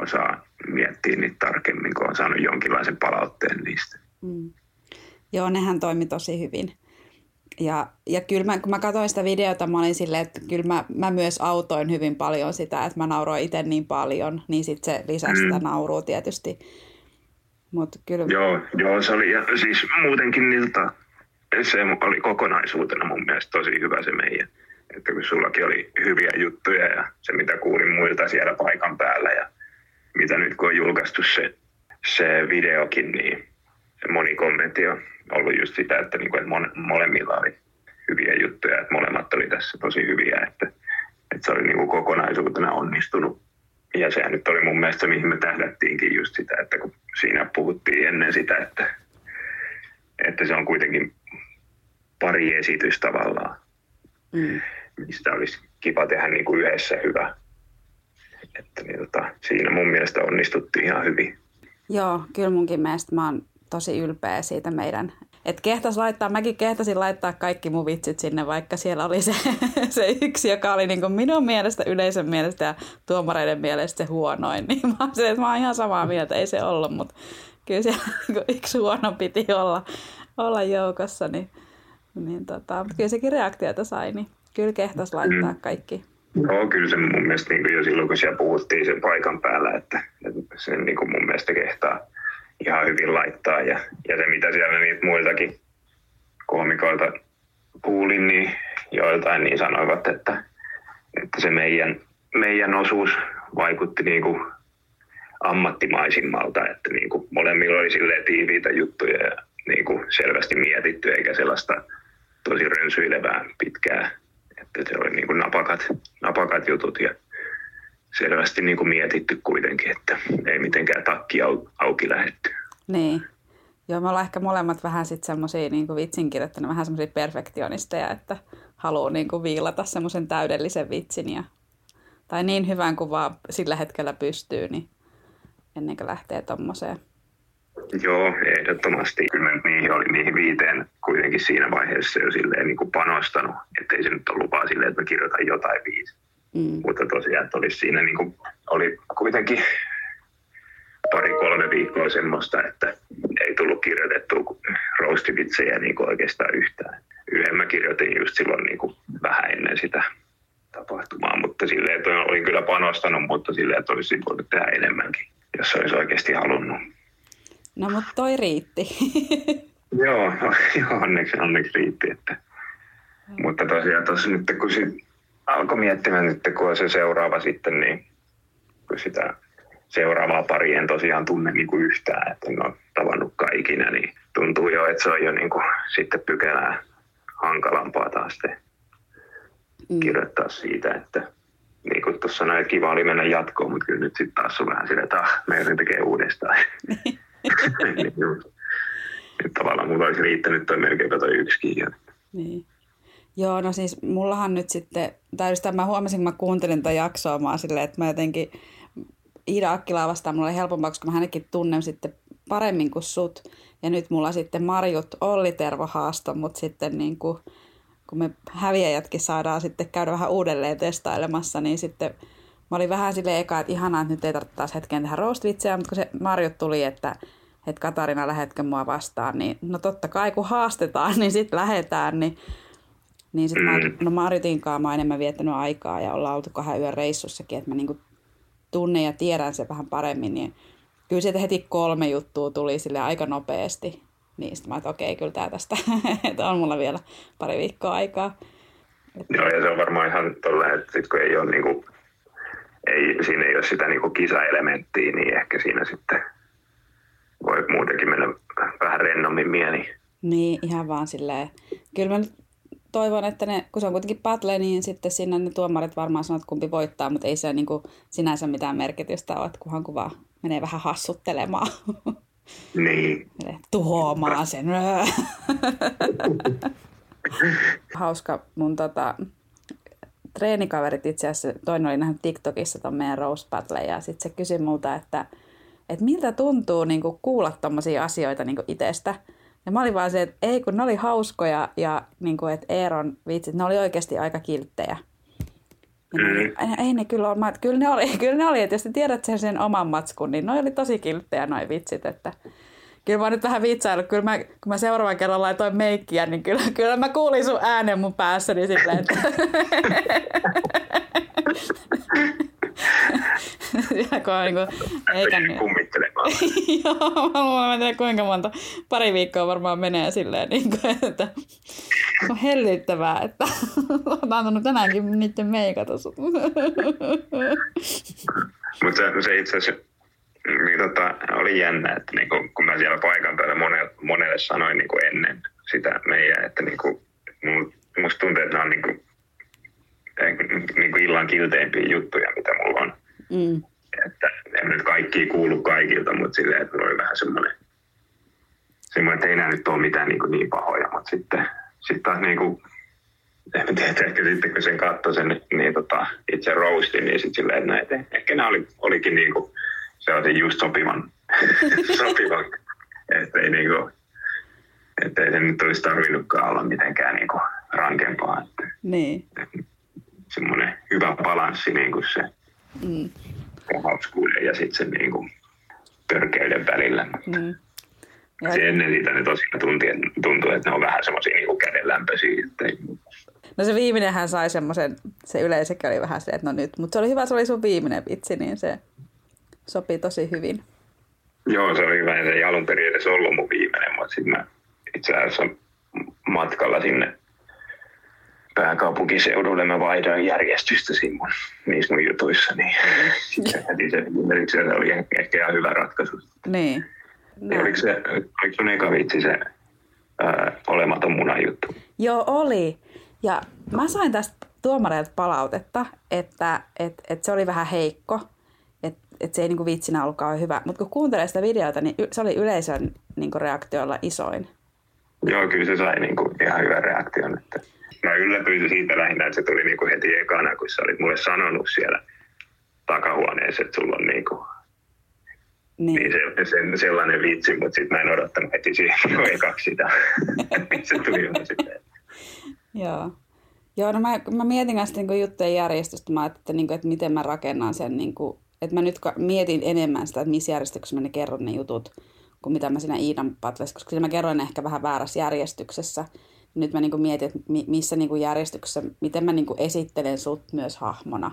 osaa miettiä niitä tarkemmin, kun on saanut jonkinlaisen palautteen niistä. Mm. Joo, nehän toimi tosi hyvin. Ja, ja kyllä mä, kun mä katsoin sitä videota, mä olin silleen, että kyllä mä, mä myös autoin hyvin paljon sitä, että mä nauroin itse niin paljon, niin sitten se lisäsi sitä Mm. naurua tietysti. Mutta kyllä, Joo, joo, se oli ja siis muutenkin niin, tota, se oli kokonaisuutena mun mielestä tosi hyvä se meidän. Että kun sullakin oli hyviä juttuja ja se mitä kuulin muilta siellä paikan päällä ja mitä nyt kun on julkaistu se, se videokin, niin se moni kommentti on ollut just sitä, että, niin kuin, että mon, molemmilla oli hyviä juttuja, että molemmat oli tässä tosi hyviä, että, että se oli niin kuin kokonaisuutena onnistunut. Ja sehän nyt oli mun mielestä, mihin me tähdättiinkin just sitä, että kun siinä puhuttiin ennen sitä, että, että se on kuitenkin pari esitys tavallaan, mm, mistä olisi kiva tehdä niin kuin yhdessä hyvä. Että niin, tota, siinä mun mielestä onnistuttiin ihan hyvin. joo, kyllä munkin mielestä mä oon tosi ylpeä siitä meidän. Että kehtas laittaa, mäkin kehtasin laittaa kaikki mun vitsit sinne, vaikka siellä oli se, se yksi, joka oli niin minun mielestä, yleisön mielestä ja tuomareiden mielestä se huonoin. Niin mä oon silleen, että mä oon ihan samaa mieltä, ei se ollut, mutta kyllä siellä niin yksi huono piti olla, olla joukossa. Niin, niin tota, mutta kyllä sekin reaktiota sai, niin kyllä kehtas laittaa kaikki, Joo, kyllä se mun mielestä niin jo silloin, kun siellä puhuttiin sen paikan päällä, että, että sen niin kuin mun mielestä kehtaa ihan hyvin laittaa. Ja, ja se, mitä siellä niitä muiltakin koomikoilta kuulin, niin joiltain niin sanoivat, että, että se meidän, meidän osuus vaikutti niin kuin ammattimaisimmalta, että niin kuin molemmilla oli silleen tiiviitä juttuja ja niin kuin selvästi mietitty, eikä sellaista tosi rönsyilevää pitkää, että se oli niin kuin napakat, napakat jutut ja selvästi niin kuin mietitty kuitenkin, että ei mitenkään takki au, auki lähetty. Niin. Joo, me ollaan ehkä molemmat vähän sitten semmoisia niin vitsinkirjoittajia, vähän semmoisia perfektionisteja, että haluaa niin kuin viilata semmoisen täydellisen vitsin ja, tai niin hyvän kuin vaan sillä hetkellä pystyy, niin ennen kuin lähtee tuommoiseen. Joo, ehdottomasti. Kyllä niihin oli niihin viiteen kuitenkin siinä vaiheessa jo silleen niin kuin panostanut, ettei se nyt ole lupaa silleen, että mä kirjoitan jotain viisi. Mm. Mutta tosiaan, että olisi siinä niin kuin, oli kuitenkin pari-kolme viikkoa semmoista, että ei tullut kirjoitettua roastivitsejä niin kuin oikeastaan yhtään. Yhden mä kirjoitin just silloin niin kuin vähän ennen sitä tapahtumaa, mutta silleen, että olin kyllä panostanut, mutta silleen, että olisi voinut tehdä enemmänkin, jos olisi oikeasti halunnut. No, mutta toi riitti. joo, onneksi, onneksi riitti. Että. Mutta tosiaan tuossa nyt, kun sit alkoi miettimään nyt, kun on se seuraava sitten, niin kun sitä seuraavaa pari en tosiaan tunne niin kuin yhtään, että en ole tavannutkaan ikinä, niin tuntuu jo, että se on jo niin kuin sitten pykälää hankalampaa taas te mm. kirjoittaa siitä, että niin kuin tuossa sanoin, että kiva oli mennä jatkoon, mutta kyllä nyt sitten taas on vähän sillä, että ah, me tekee uudestaan. niin, nyt tavallaan mulla olisi riittänyt toi melkeinpä toi yksikin. Niin. Joo, no siis mullahan nyt sitten, tai just mä huomasin, kun mä kuuntelin tätä jaksoa, mä silleen, että mä jotenkin Iida Akkilaa vastaan mulla oli helpompaa, koska mä hänenkin tunnen sitten paremmin kuin sut. Ja nyt mulla sitten Marjut Olli Tervo haasto, mutta sitten niin kuin, kun me häviäjätkin saadaan sitten käydä vähän uudelleen testailemassa, niin sitten mä olin vähän silleen eka, että ihanaa, että nyt ei tarvitse taas hetken tehdä roastvitsejä, mutta kun se Marjut tuli, että, että Katarina lähetkö mua vastaan, niin no totta kai kun haastetaan, niin sitten lähetään, niin niin sitten mm. mä, no Marjutin kanssa mä enemmän viettänyt aikaa ja ollaan oltu kahden yön reissussakin, että mä niinku tunnen ja tiedän se vähän paremmin, niin kyllä sieltä heti kolme juttua tuli sille aika nopeasti. Niin sitten mä että okei, kyllä tämä tästä, että on mulla vielä pari viikkoa aikaa. Joo, ja se on varmaan ihan tolleen, että sit kun ei ole niinku, ei, siinä ei ole sitä niinku kisaelementtiä, niin ehkä siinä sitten voi muutenkin mennä vähän rennommin mieli. Niin, ihan vaan silleen. Kyllä mä nyt toivon, että ne, kun se on kuitenkin battle, niin sitten siinä ne tuomarit varmaan sanoo, että kumpi voittaa, mutta ei se niin kuin sinänsä mitään merkitystä ole, että kunhan kuva menee vähän hassuttelemaan. Niin. Tuhoamaan sen. Hauska mun tota, treenikaverit itse asiassa, toinen oli nähnyt TikTokissa ton meidän Rose Battle ja sitten se kysyi multa, että, että miltä tuntuu niin kuulla tommosia asioita niin itsestä. Ja mä olin vaan se, että ei kun ne oli hauskoja ja niin kuin, että Eeron vitsit, ne oli oikeasti aika kilttejä. Ja mm. ei ne kyllä ole, kyllä ne oli, kyllä ne oli, että jos tiedät sen, sen oman matskun, niin ne oli tosi kilttejä noi vitsit, että kyllä mä nyt vähän vitsailu, kyllä mä, kun mä seuraavan kerran laitoin meikkiä, niin kyllä, kyllä mä kuulin sun äänen mun päässäni silleen, että kun on niin eikä niin. Kummittelemaan. Joo, mä luulen, en tiedä kuinka monta, pari viikkoa varmaan menee silleen, niin kuin, että on hellyttävää, että olet antanut tänäänkin niiden meikata sut. Mutta se, se itse asiassa niin tota, oli jännä, että niinku, kun mä siellä paikan päällä monelle, monelle sanoin niinku ennen sitä meidän, että niinku, musta tuntuu, että nämä on niinku, niin kuin illan kilteimpiä juttuja, mitä mulla on. Mm. Että en nyt kaikki kuulu kaikilta, mutta silleen, että mulla oli vähän semmoinen, semmoinen että ei nämä nyt ole mitään niin, kuin niin pahoja, mutta sitten, sitten taas niin kuin, en tiedä, ehkä sitten kun sen katsoi sen niin tota, itse roastin, niin sitten silleen, että näitä, ehkä nämä oli, olikin niin kuin, sellaisen just sopivan, sopivan että ei niin kuin, että ei se nyt olisi tarvinnutkaan olla mitenkään niin kuin rankempaa. Että, niin. Että, semmoinen hyvä balanssi niin kuin se mm. hauskuuden ja sitten sen niin kuin törkeyden välillä. Mm. Ja... Se ennen sitä ne tosiaan tunti, tuntui, että ne on vähän semmoisia niin kädenlämpöisiä. Että. No se viimeinen hän sai semmoisen, se yleisökin oli vähän se, että no nyt, mutta se oli hyvä, se oli sun viimeinen vitsi, niin se sopii tosi hyvin. Joo, se oli hyvä, se ei alun perin edes ollut mun viimeinen, mutta sitten mä itse asiassa matkalla sinne pääkaupunkiseudulle mä vaihdoin järjestystä siinä mun, niissä mun jutuissa, niin sitten se, se oli ehkä ihan hyvä ratkaisu. Niin. No. Oliko, se, oliko sun eka vitsi se ää, olematon munajuttu? Joo, oli. Ja mä sain tästä tuomareilta palautetta, että et, et se oli vähän heikko, että et se ei niinku vitsinä ollutkaan hyvä. Mutta kun kuuntelee sitä videota, niin se oli yleisön niinku reaktioilla isoin. Joo, kyllä se sai niinku ihan hyvän reaktion. Että mä yllätyin siitä lähinnä, että se tuli niinku heti ekana, kun sä olit mulle sanonut siellä takahuoneessa, että sulla on niinku niin. niin se, se, sellainen vitsi, mutta sitten mä en odottanut heti siihen ekaksi sitä. se tuli sitten. Joo. Joo, no mä, mä mietin kanssa niin juttujen järjestystä, mä että, niin kuin, että miten mä rakennan sen, niin että mä nyt mietin enemmän sitä, että missä järjestyksessä mä ne kerron ne jutut, kuin mitä mä siinä Iidan patlessa, koska mä kerroin ehkä vähän väärässä järjestyksessä. Nyt mä niin kuin mietin, että missä niin kuin järjestyksessä, miten mä niin kuin esittelen sut myös hahmona,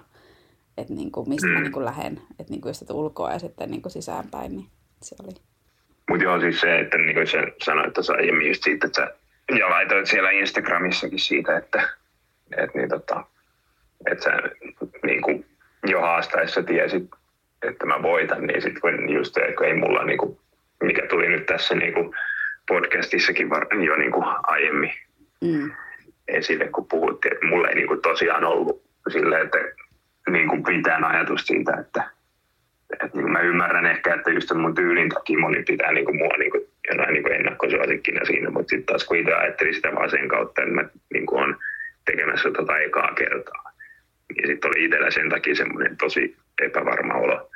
että niin kuin, mistä mm. mä niin kuin lähden, että niin kuin just että ulkoa ja sitten niin kuin sisäänpäin, niin se oli. Mutta joo, siis se, että niin kuin sä sanoit tuossa aiemmin just siitä, että sä ja laitoit siellä Instagramissakin siitä, että, että, niin tota, että sä niin kuin jo haastaessa tiesit, että mä voitan, niin sitten kun just se, kun ei mulla, niin kuin, mikä tuli nyt tässä niin kuin podcastissakin jo niin kuin aiemmin mm. esille, kun puhuttiin, että mulla ei niin kuin tosiaan ollut silleen, että niin kuin mitään ajatus siitä, että, että niin mä ymmärrän ehkä, että just mun tyylin takia moni pitää niin kuin mua niin kuin jonain niin ennakkosuosikkina siinä, mutta sitten taas kun itse ajattelin sitä vaan sen kautta, että mä niin kuin on tekemässä tota ekaa kertaa, niin sitten oli itsellä sen takia semmoinen tosi epävarma olo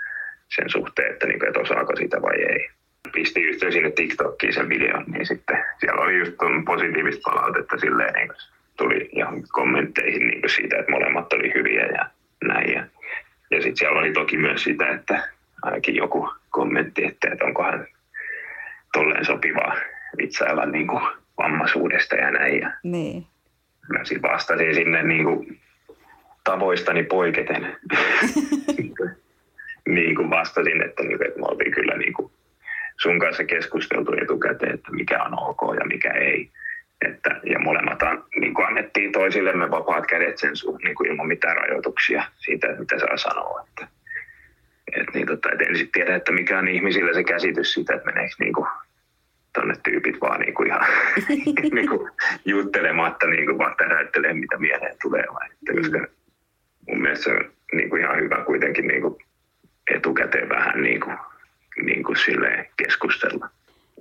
sen suhteen, että, niin kuin, että osaako sitä vai ei. Pistin just sinne TikTokiin sen videon, niin sitten siellä oli just positiivista palautetta silleen, niin tuli ihan kommentteihin niin siitä, että molemmat oli hyviä ja näin. Ja, ja sitten siellä oli toki myös sitä, että ainakin joku kommentti, että, että onkohan tolleen sopivaa vitsailla niin kuin vammaisuudesta ja näin. Ja niin. Mä sitten vastasin sinne niin kuin tavoistani poiketen. niin kuin vastasin, että, niin kuin, että me oltiin kyllä niin kuin sun kanssa keskusteltu etukäteen, että mikä on ok ja mikä ei. Että, ja molemmat niin kuin annettiin toisillemme vapaat kädet sen suhteen niin kuin ilman mitään rajoituksia siitä, mitä saa sanoa. Että, et niin tota, et en sitten tiedä, että mikä on ihmisillä se käsitys siitä, että meneekö niinku tonne tyypit vaan niinku ihan niinku juttelematta niinku vaan täräyttelee, mitä mieleen tulee. Vai? Että, koska. Mun mielestä se on niinku ihan hyvä kuitenkin niinku etukäteen vähän niinku, niinku keskustella,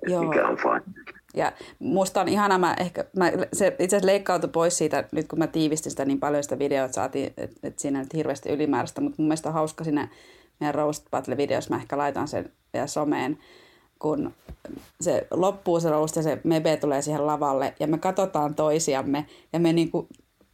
Joo. mikä on fine. Ja musta on ihana, mä ehkä, mä, se itse asiassa leikkautui pois siitä, nyt kun mä tiivistin sitä niin paljon sitä videoa, että saatiin, että et siinä nyt hirveästi ylimääräistä, mutta mun mielestä on hauska siinä meidän Roast Battle-videossa, mä ehkä laitan sen vielä someen, kun se loppuu se roast ja se mebe tulee siihen lavalle ja me katsotaan toisiamme ja me niinku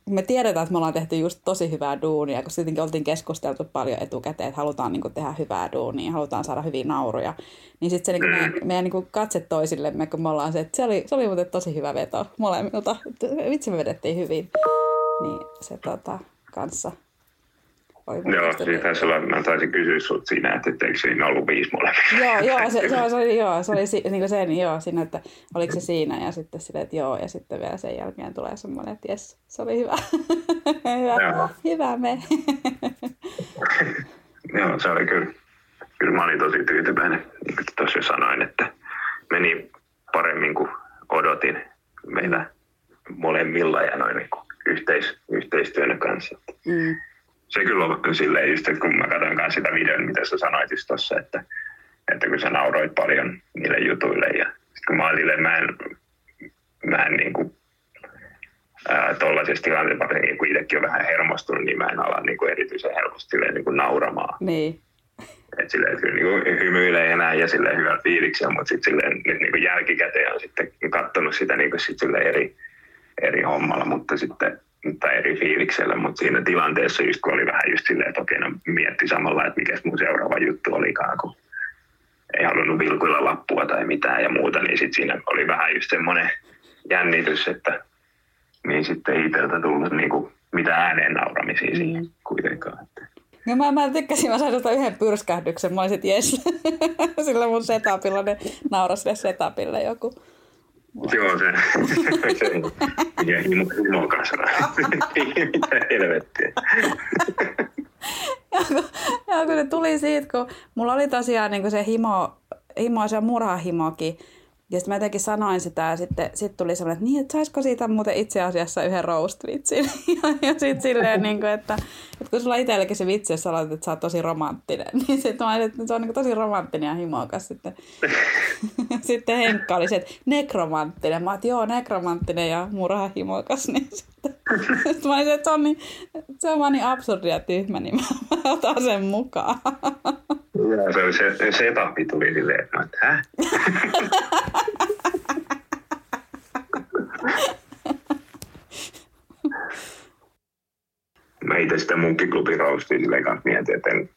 me tiedetään, että me ollaan tehty just tosi hyvää duunia, koska tietenkin oltiin keskusteltu paljon etukäteen, että halutaan niin kuin, tehdä hyvää duunia, halutaan saada hyviä nauruja. Niin sitten se niin kuin, meidän, meidän niin kuin katse toisillemme, kun me ollaan se, että se oli, se oli muuten tosi hyvä veto molemmilta. Vitsi me vedettiin hyvin. Niin se tota, kanssa Joo, siitähän sulla, mä taisin kysyä sut siinä, että etteikö siinä ollut viisi molemmissa. joo, joo, se, se, se, oli, joo, se oli si, niin kuin sen, joo, siinä, että oliko se siinä ja sitten sille, että joo, ja sitten vielä sen jälkeen tulee semmoinen, että jes, se oli hyvä. hyvä, hyvä me. joo, se oli kyllä, kyllä mä olin tosi tyytyväinen, niin kuin tuossa jo sanoin, että meni paremmin kuin odotin meillä molemmilla ja noin niin yhteis, yhteistyönä kanssa. Mm se kyllä on silleen just, että kun mä katsoin kanssa sitä videon, mitä sä sanoit just tossa, että, että kun sä nauroit paljon niille jutuille ja sit kun mä oon silleen, mä en, mä en niin kuin, tuollaisessa tilanteessa, varsinkin kun itsekin on vähän hermostunut, niin mä en ala niin kuin erityisen helposti silleen, niin kuin nauramaan. Niin. Et silleen, että kyllä niin hymyilee ja näin ja silleen hyvän fiiliksen, mutta sitten silleen nyt niin kuin jälkikäteen on sitten katsonut sitä niin kuin sit silleen eri, eri hommalla, mutta sitten tai eri fiiliksellä, mutta siinä tilanteessa just kun oli vähän just silleen, että okei, no mietti samalla, että mikä mun seuraava juttu olikaan, kun ei halunnut vilkuilla lappua tai mitään ja muuta, niin sitten siinä oli vähän just semmoinen jännitys, että niin sitten itseltä tullut niin kuin, mitä ääneen nauramisia mm. siihen kuitenkaan. Että. No mä, mä tykkäsin, mä sain yhden pyrskähdyksen. Mä olisin, jes, sillä mun setupilla ne naurasi setupille joku. Joo, se, se ja himo, himo Mitä helvettiä. ja, kun ne tuli siitä, kun mulla oli tosiaan niin se himo, himo se murhahimokin, ja sitten mä jotenkin sanoin sitä ja sitten sit tuli sellainen, että niin, että saisiko siitä muuten itse asiassa yhden roast-vitsin. ja, ja sitten silleen, niin kuin, että, että kun sulla itselläkin se vitsi, jos sä aloitat, että sä oot tosi romanttinen, niin sitten mä että se on niin kuin tosi romanttinen ja himokas. Sitten, sitten Henkka oli se, että nekromanttinen. Mä oon, joo, nekromanttinen ja murha himokas. Niin sitten mä olin, että se on, niin, se on vaan niin absurdia ja tyhmä, niin mä otan sen mukaan. Ja se, se, se setupi tuli silleen, että hä? Mä itse sitä munkkiklubin roustia silleen kanssa mietin, että en,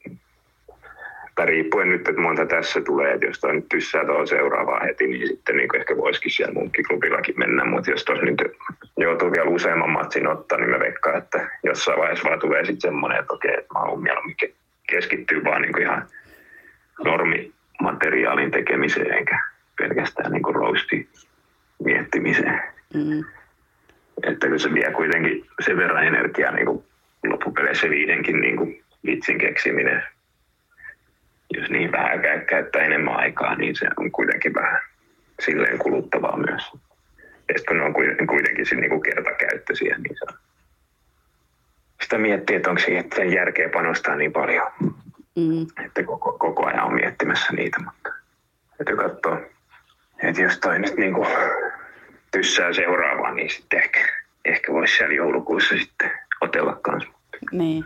tai riippuen nyt, että monta tässä tulee, että jos toi nyt tyssää tuohon seuraavaan heti, niin sitten niin ehkä voisikin siellä munkkiklubillakin mennä, mutta jos tuossa nyt joutuu vielä useamman matsin ottaa, niin mä veikkaan, että jossain vaiheessa vaan tulee sitten semmoinen, että okei, että mä haluan mieluummin keskittyä vaan niin ihan normimateriaalin tekemiseen eikä pelkästään niin roastin miettimiseen. Mm. Että kyllä se vie kuitenkin sen verran energiaa niin kuin loppupeleissä viidenkin niin kuin vitsin keksiminen. Jos niin vähän käyttää enemmän aikaa, niin se on kuitenkin vähän silleen kuluttavaa myös. Ja sitten kun ne on kuitenkin se niin kertakäyttöisiä, niin se on sitä miettii, että onko siihen järkeä panostaa niin paljon. Mm. Että koko, koko ajan on miettimässä niitä, mutta täytyy katsoa, että jos toi nyt niin kuin tyssää seuraavaan, niin sitten ehkä, ehkä voisi siellä joulukuussa sitten otella kanssa. Niin.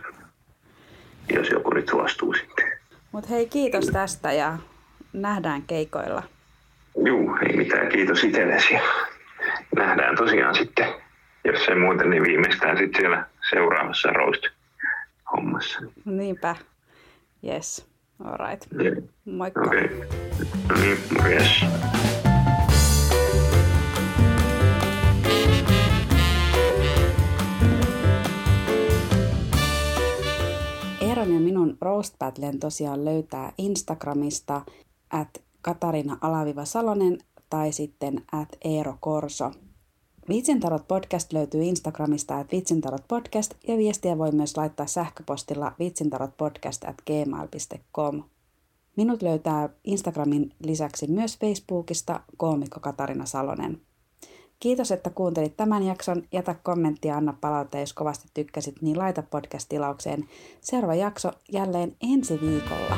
Jos joku nyt suostuu sitten. Mutta hei, kiitos tästä ja nähdään keikoilla. Juu, ei mitään. Kiitos itsellesi. Nähdään tosiaan sitten, jos ei muuten, niin viimeistään sitten siellä seuraavassa roast-hommassa. Niinpä. Yes. All right. Yeah. Moikka. Okay. No niin, morjes. Eeron ja minun Roast Battlen tosiaan löytää Instagramista at Katarina Alaviva Salonen tai sitten at Eero Korso. Vitsintarot podcast löytyy Instagramista at vitsintarot podcast ja viestiä voi myös laittaa sähköpostilla vitsintarotpodcast at gmail.com. Minut löytää Instagramin lisäksi myös Facebookista koomikko Katarina Salonen. Kiitos, että kuuntelit tämän jakson. Jätä kommentti ja anna palautetta, jos kovasti tykkäsit, niin laita podcast-tilaukseen. Seuraava jakso jälleen ensi viikolla.